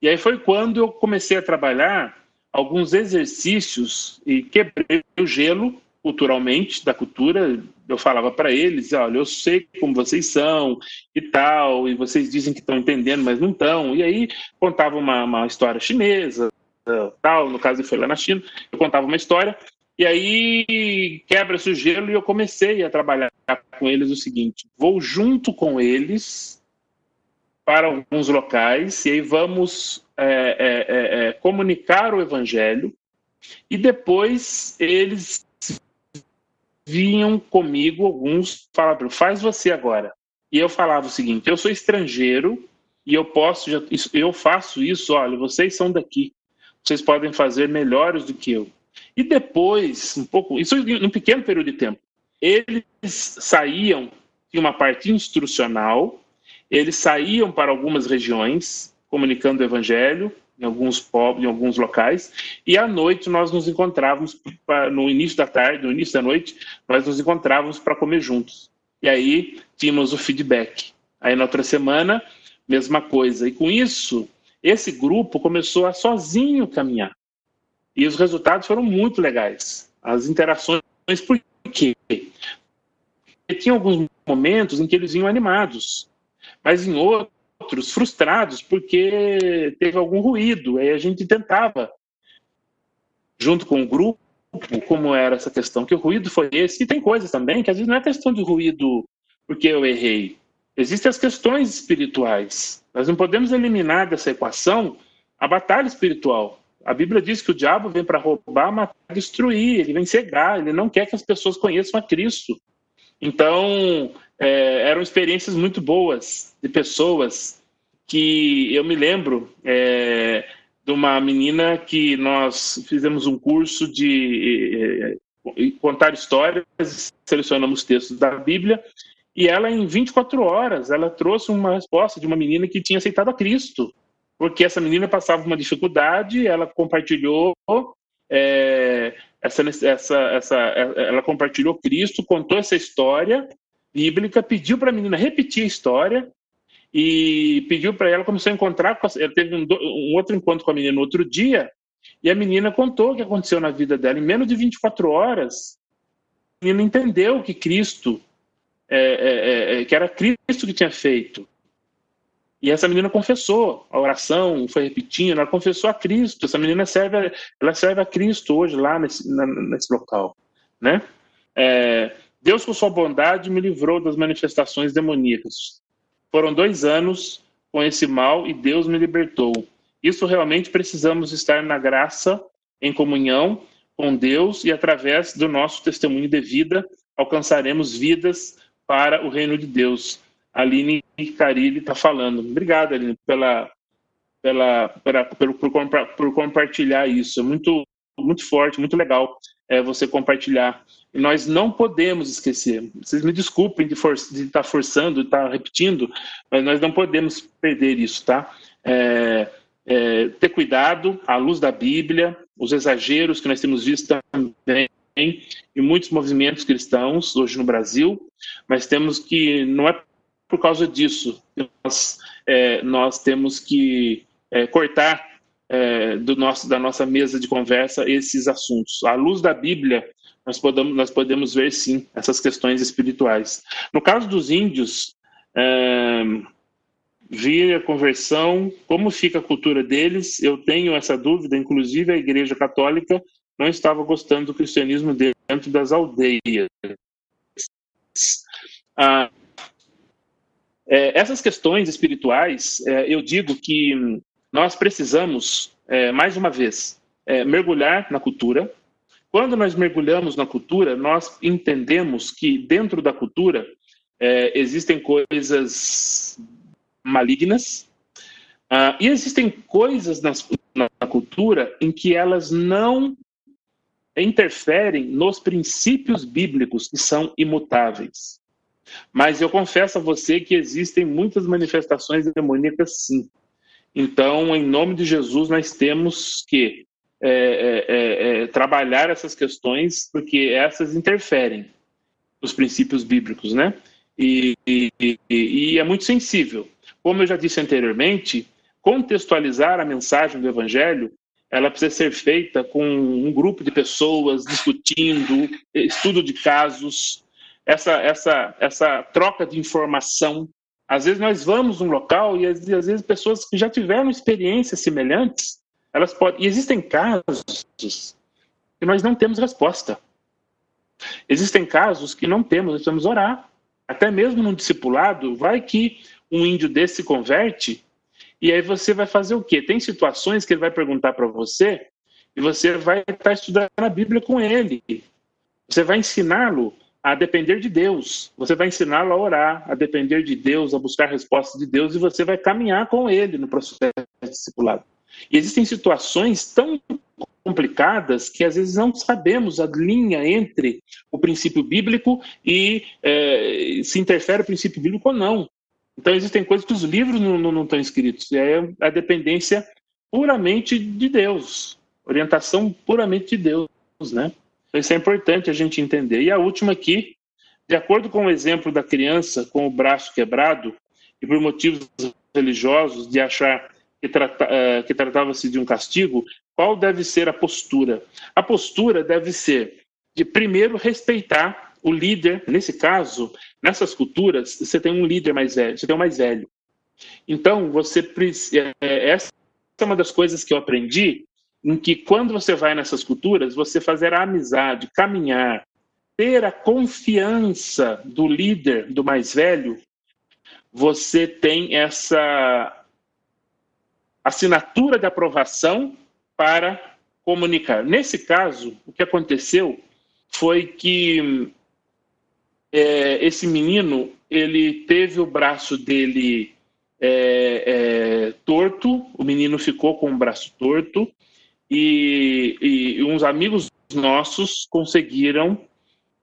E aí foi quando eu comecei a trabalhar alguns exercícios e quebrei o gelo culturalmente, da cultura, eu falava para eles, olha, eu sei como vocês são e tal, e vocês dizem que estão entendendo, mas não estão. E aí contava uma, uma história chinesa, tal, no caso foi lá na China, eu contava uma história, e aí quebra-se o gelo e eu comecei a trabalhar com eles o seguinte, vou junto com eles para alguns locais, e aí vamos é, é, é, é comunicar o evangelho, e depois eles vinham comigo alguns falavam, faz você agora. E eu falava o seguinte, eu sou estrangeiro e eu posso, eu faço isso, olha, vocês são daqui, vocês podem fazer melhores do que eu. E depois, um pouco, isso em um pequeno período de tempo, eles saíam de uma parte instrucional, eles saíam para algumas regiões comunicando o evangelho, em alguns povos, em alguns locais, e à noite nós nos encontrávamos, no início da tarde, no início da noite, nós nos encontrávamos para comer juntos. E aí tínhamos o feedback. Aí na outra semana, mesma coisa. E com isso, esse grupo começou a sozinho caminhar. E os resultados foram muito legais. As interações, por quê? Porque tinha alguns momentos em que eles vinham animados, mas em outros, frustrados porque teve algum ruído. Aí a gente tentava, junto com o grupo, como era essa questão, que o ruído foi esse. E tem coisas também que às vezes não é questão de ruído porque eu errei. Existem as questões espirituais. Nós não podemos eliminar dessa equação a batalha espiritual. A Bíblia diz que o diabo vem para roubar, matar, destruir, ele vem cegar, ele não quer que as pessoas conheçam a Cristo. Então, é, eram experiências muito boas de pessoas que eu me lembro é, de uma menina que nós fizemos um curso de é, contar histórias, selecionamos textos da Bíblia, e ela, em 24 horas, ela trouxe uma resposta de uma menina que tinha aceitado a Cristo, porque essa menina passava uma dificuldade, ela compartilhou é, essa, essa, essa, ela compartilhou Cristo, contou essa história bíblica, pediu para a menina repetir a história e pediu para ela, começou a encontrar, ela teve um, um, outro encontro com a menina no outro dia, e a menina contou o que aconteceu na vida dela. Em menos de 24 horas, a menina entendeu que Cristo, é, é, é, que era Cristo que tinha feito. E essa menina confessou a oração, foi repetindo, ela confessou a Cristo. Essa menina serve, ela serve a Cristo hoje lá nesse, na, nesse local, né? É, Deus, com sua bondade, me livrou das manifestações demoníacas. Foram dois anos com esse mal e Deus me libertou. Isso realmente precisamos estar na graça, em comunhão com Deus e através do nosso testemunho de vida alcançaremos vidas para o reino de Deus. Aline Carilli está falando. Obrigado, Aline, pela, pela, pela, pelo, por, por compartilhar isso. É muito, muito forte, muito legal é, você compartilhar. E nós não podemos esquecer. Vocês me desculpem de, for, estar tá forçando, estar tá repetindo, mas nós não podemos perder isso, tá? É, é, ter cuidado à luz da Bíblia, os exageros que nós temos visto também em muitos movimentos cristãos hoje no Brasil, mas temos que, não é por causa disso, nós, é, nós temos que é, cortar é, do nosso, da nossa mesa de conversa esses assuntos. À luz da Bíblia, nós podemos, nós podemos ver sim essas questões espirituais. No caso dos índios, é, vir a conversão, como fica a cultura deles, eu tenho essa dúvida, inclusive a Igreja Católica não estava gostando do cristianismo dentro das aldeias. Ah, é, essas questões espirituais, é, eu digo que nós precisamos, é, mais uma vez, é, mergulhar na cultura. Quando nós mergulhamos na cultura, nós entendemos que dentro da cultura é, existem coisas malignas uh, e existem coisas nas, na cultura em que elas não interferem nos princípios bíblicos que são imutáveis. Mas eu confesso a você que existem muitas manifestações demoníacas, sim. Então, em nome de Jesus, nós temos que é, é, é, é, trabalhar essas questões, porque essas interferem nos princípios bíblicos, né? E, e, e, é muito sensível. Como eu já disse anteriormente, contextualizar a mensagem do Evangelho, ela precisa ser feita com um grupo de pessoas discutindo, estudo de casos, essa, essa, essa troca de informação. Às vezes nós vamos num local e às, às vezes pessoas que já tiveram experiências semelhantes, elas podem. E existem casos que nós não temos resposta. Existem casos que não temos, nós precisamos orar. Até mesmo no discipulado, vai que um índio desse se converte e aí você vai fazer o quê? Tem situações que ele vai perguntar para você e você vai estar estudando a Bíblia com ele. Você vai ensiná-lo a depender de Deus. Você vai ensiná-lo a orar, a depender de Deus, a buscar respostas de Deus, e você vai caminhar com ele no processo discipulado. E existem situações tão complicadas que às vezes não sabemos a linha entre o princípio bíblico e é, se interfere o princípio bíblico ou não. Então existem coisas que os livros não, não, não estão escritos. É a dependência puramente de Deus, orientação puramente de Deus, né? Então, isso é importante a gente entender. E a última aqui, de acordo com o exemplo da criança com o braço quebrado, e por motivos religiosos de achar que, trata, uh, que tratava-se de um castigo, qual deve ser a postura? A postura deve ser de, primeiro, respeitar o líder. Nesse caso, nessas culturas, você tem um líder mais velho, você tem um mais velho. Então, você é, essa é uma das coisas que eu aprendi em que quando você vai nessas culturas, você fazer a amizade, caminhar, ter a confiança do líder, do mais velho, você tem essa assinatura de aprovação para comunicar. Nesse caso, o que aconteceu foi que é, esse menino ele teve o braço dele é, é, torto, o menino ficou com o braço torto e, e uns amigos nossos conseguiram,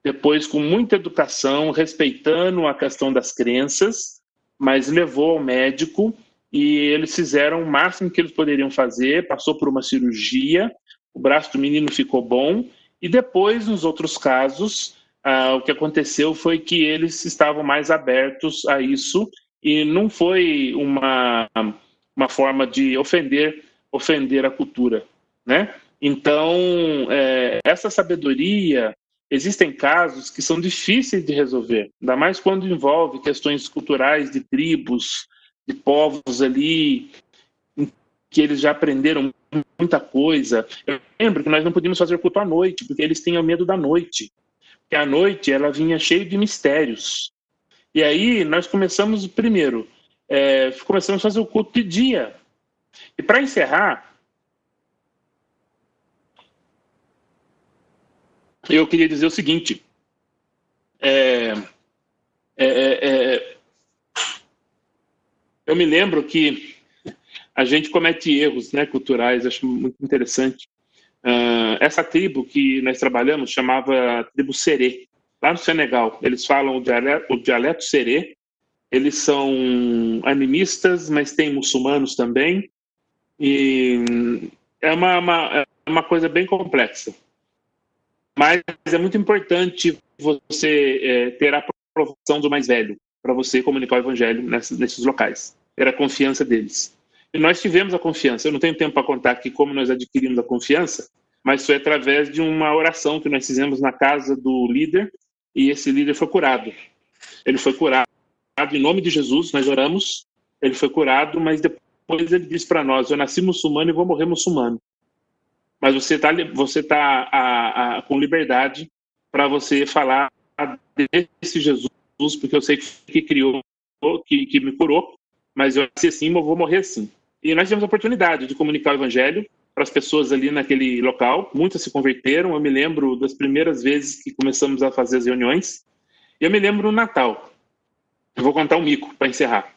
depois com muita educação, respeitando a questão das crenças, mas levou ao médico e eles fizeram o máximo que eles poderiam fazer, passou por uma cirurgia, o braço do menino ficou bom, e depois, nos outros casos, ah, o que aconteceu foi que eles estavam mais abertos a isso, e não foi uma, uma forma de ofender, ofender a cultura né? Então, é, essa sabedoria, existem casos que são difíceis de resolver, ainda mais quando envolve questões culturais de tribos, de povos ali, que eles já aprenderam muita coisa. Eu lembro que nós não podíamos fazer culto à noite, porque eles tinham medo da noite. Porque a noite ela vinha cheia de mistérios. E aí nós começamos primeiro, é, começamos a fazer o culto de dia. E para encerrar, eu queria dizer o seguinte: é, é, é, é, eu me lembro que a gente comete erros né, culturais, acho muito interessante. Uh, essa tribo que nós trabalhamos chamava tribo Serê, lá no Senegal. Eles falam o dialeto, o dialeto Serê. Eles são animistas, mas tem muçulmanos também. E é uma, uma, é uma coisa bem complexa. Mas é muito importante você é, ter a aprovação do mais velho para você comunicar o evangelho nesses, locais. Ter a confiança deles. E nós tivemos a confiança. Eu não tenho tempo para contar aqui como nós adquirimos a confiança, mas foi através de uma oração que nós fizemos na casa do líder e esse líder foi curado. Ele foi curado em nome de Jesus, nós oramos, ele foi curado, mas depois ele disse para nós: Eu nasci muçulmano e vou morrer muçulmano. Mas você está você tá, a, a, com liberdade para você falar desse Jesus, porque eu sei que criou, que, que me curou, mas eu nasci assim, eu vou morrer assim. E nós tivemos a oportunidade de comunicar o evangelho para as pessoas ali naquele local. Muitas se converteram. Eu me lembro das primeiras vezes que começamos a fazer as reuniões. Eu me lembro no Natal. Eu vou contar um mico para encerrar.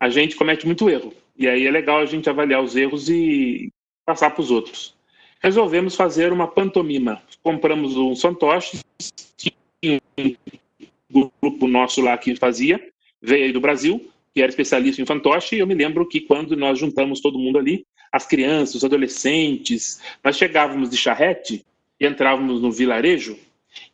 A gente comete muito erro. E aí é legal a gente avaliar os erros e passar para os outros. Resolvemos fazer uma pantomima. Compramos um fantoche, tinha um grupo nosso lá que fazia, veio aí do Brasil, que era especialista em fantoche, e eu me lembro que quando nós juntamos todo mundo ali, as crianças, os adolescentes, nós chegávamos de charrete e entrávamos no vilarejo,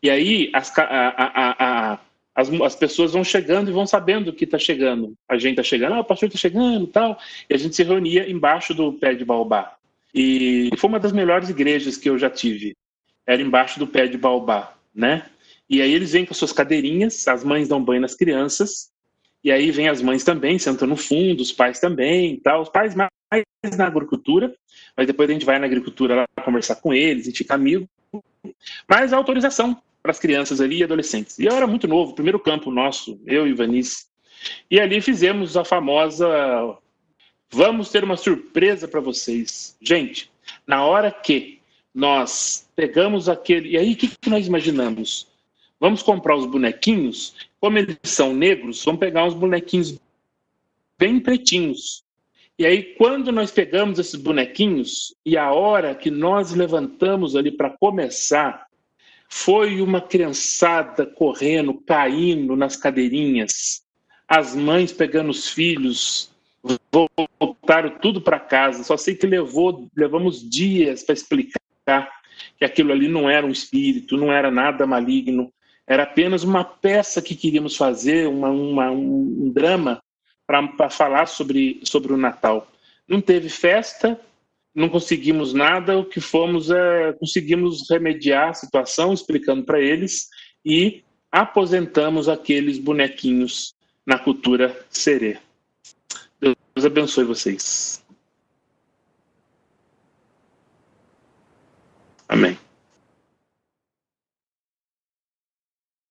e aí as, a, a, a, as, as pessoas vão chegando e vão sabendo que está chegando. A gente está chegando, ah, o pastor está chegando tal, e a gente se reunia embaixo do pé de baobá. E foi uma das melhores igrejas que eu já tive. Era embaixo do pé de baobá, né? E aí eles vêm com suas cadeirinhas, as mães dão banho nas crianças, e aí vem as mães também, sentam no fundo, os pais também, tal. Os pais mais na agricultura, mas depois a gente vai na agricultura lá conversar com eles, a gente fica amigo. Mas a autorização para as crianças ali e adolescentes. E eu era muito novo, primeiro campo nosso, eu e Vanice. E ali fizemos a famosa vamos ter uma surpresa para vocês. Gente, na hora que nós pegamos aquele. E aí, o que, que nós imaginamos? Vamos comprar os bonequinhos, como eles são negros, vamos pegar uns bonequinhos bem pretinhos. E aí, quando nós pegamos esses bonequinhos, e a hora que nós levantamos ali para começar, foi uma criançada correndo, caindo nas cadeirinhas, as mães pegando os filhos, voltaram tudo para casa. Só sei que levou, levamos dias para explicar que aquilo ali não era um espírito, não era nada maligno, era apenas uma peça que queríamos fazer, uma, uma um, drama para falar sobre, sobre o Natal. Não teve festa, não conseguimos nada, o que fomos é conseguimos remediar a situação, explicando para eles e aposentamos aqueles bonequinhos na cultura serê. Deus abençoe vocês. Amém.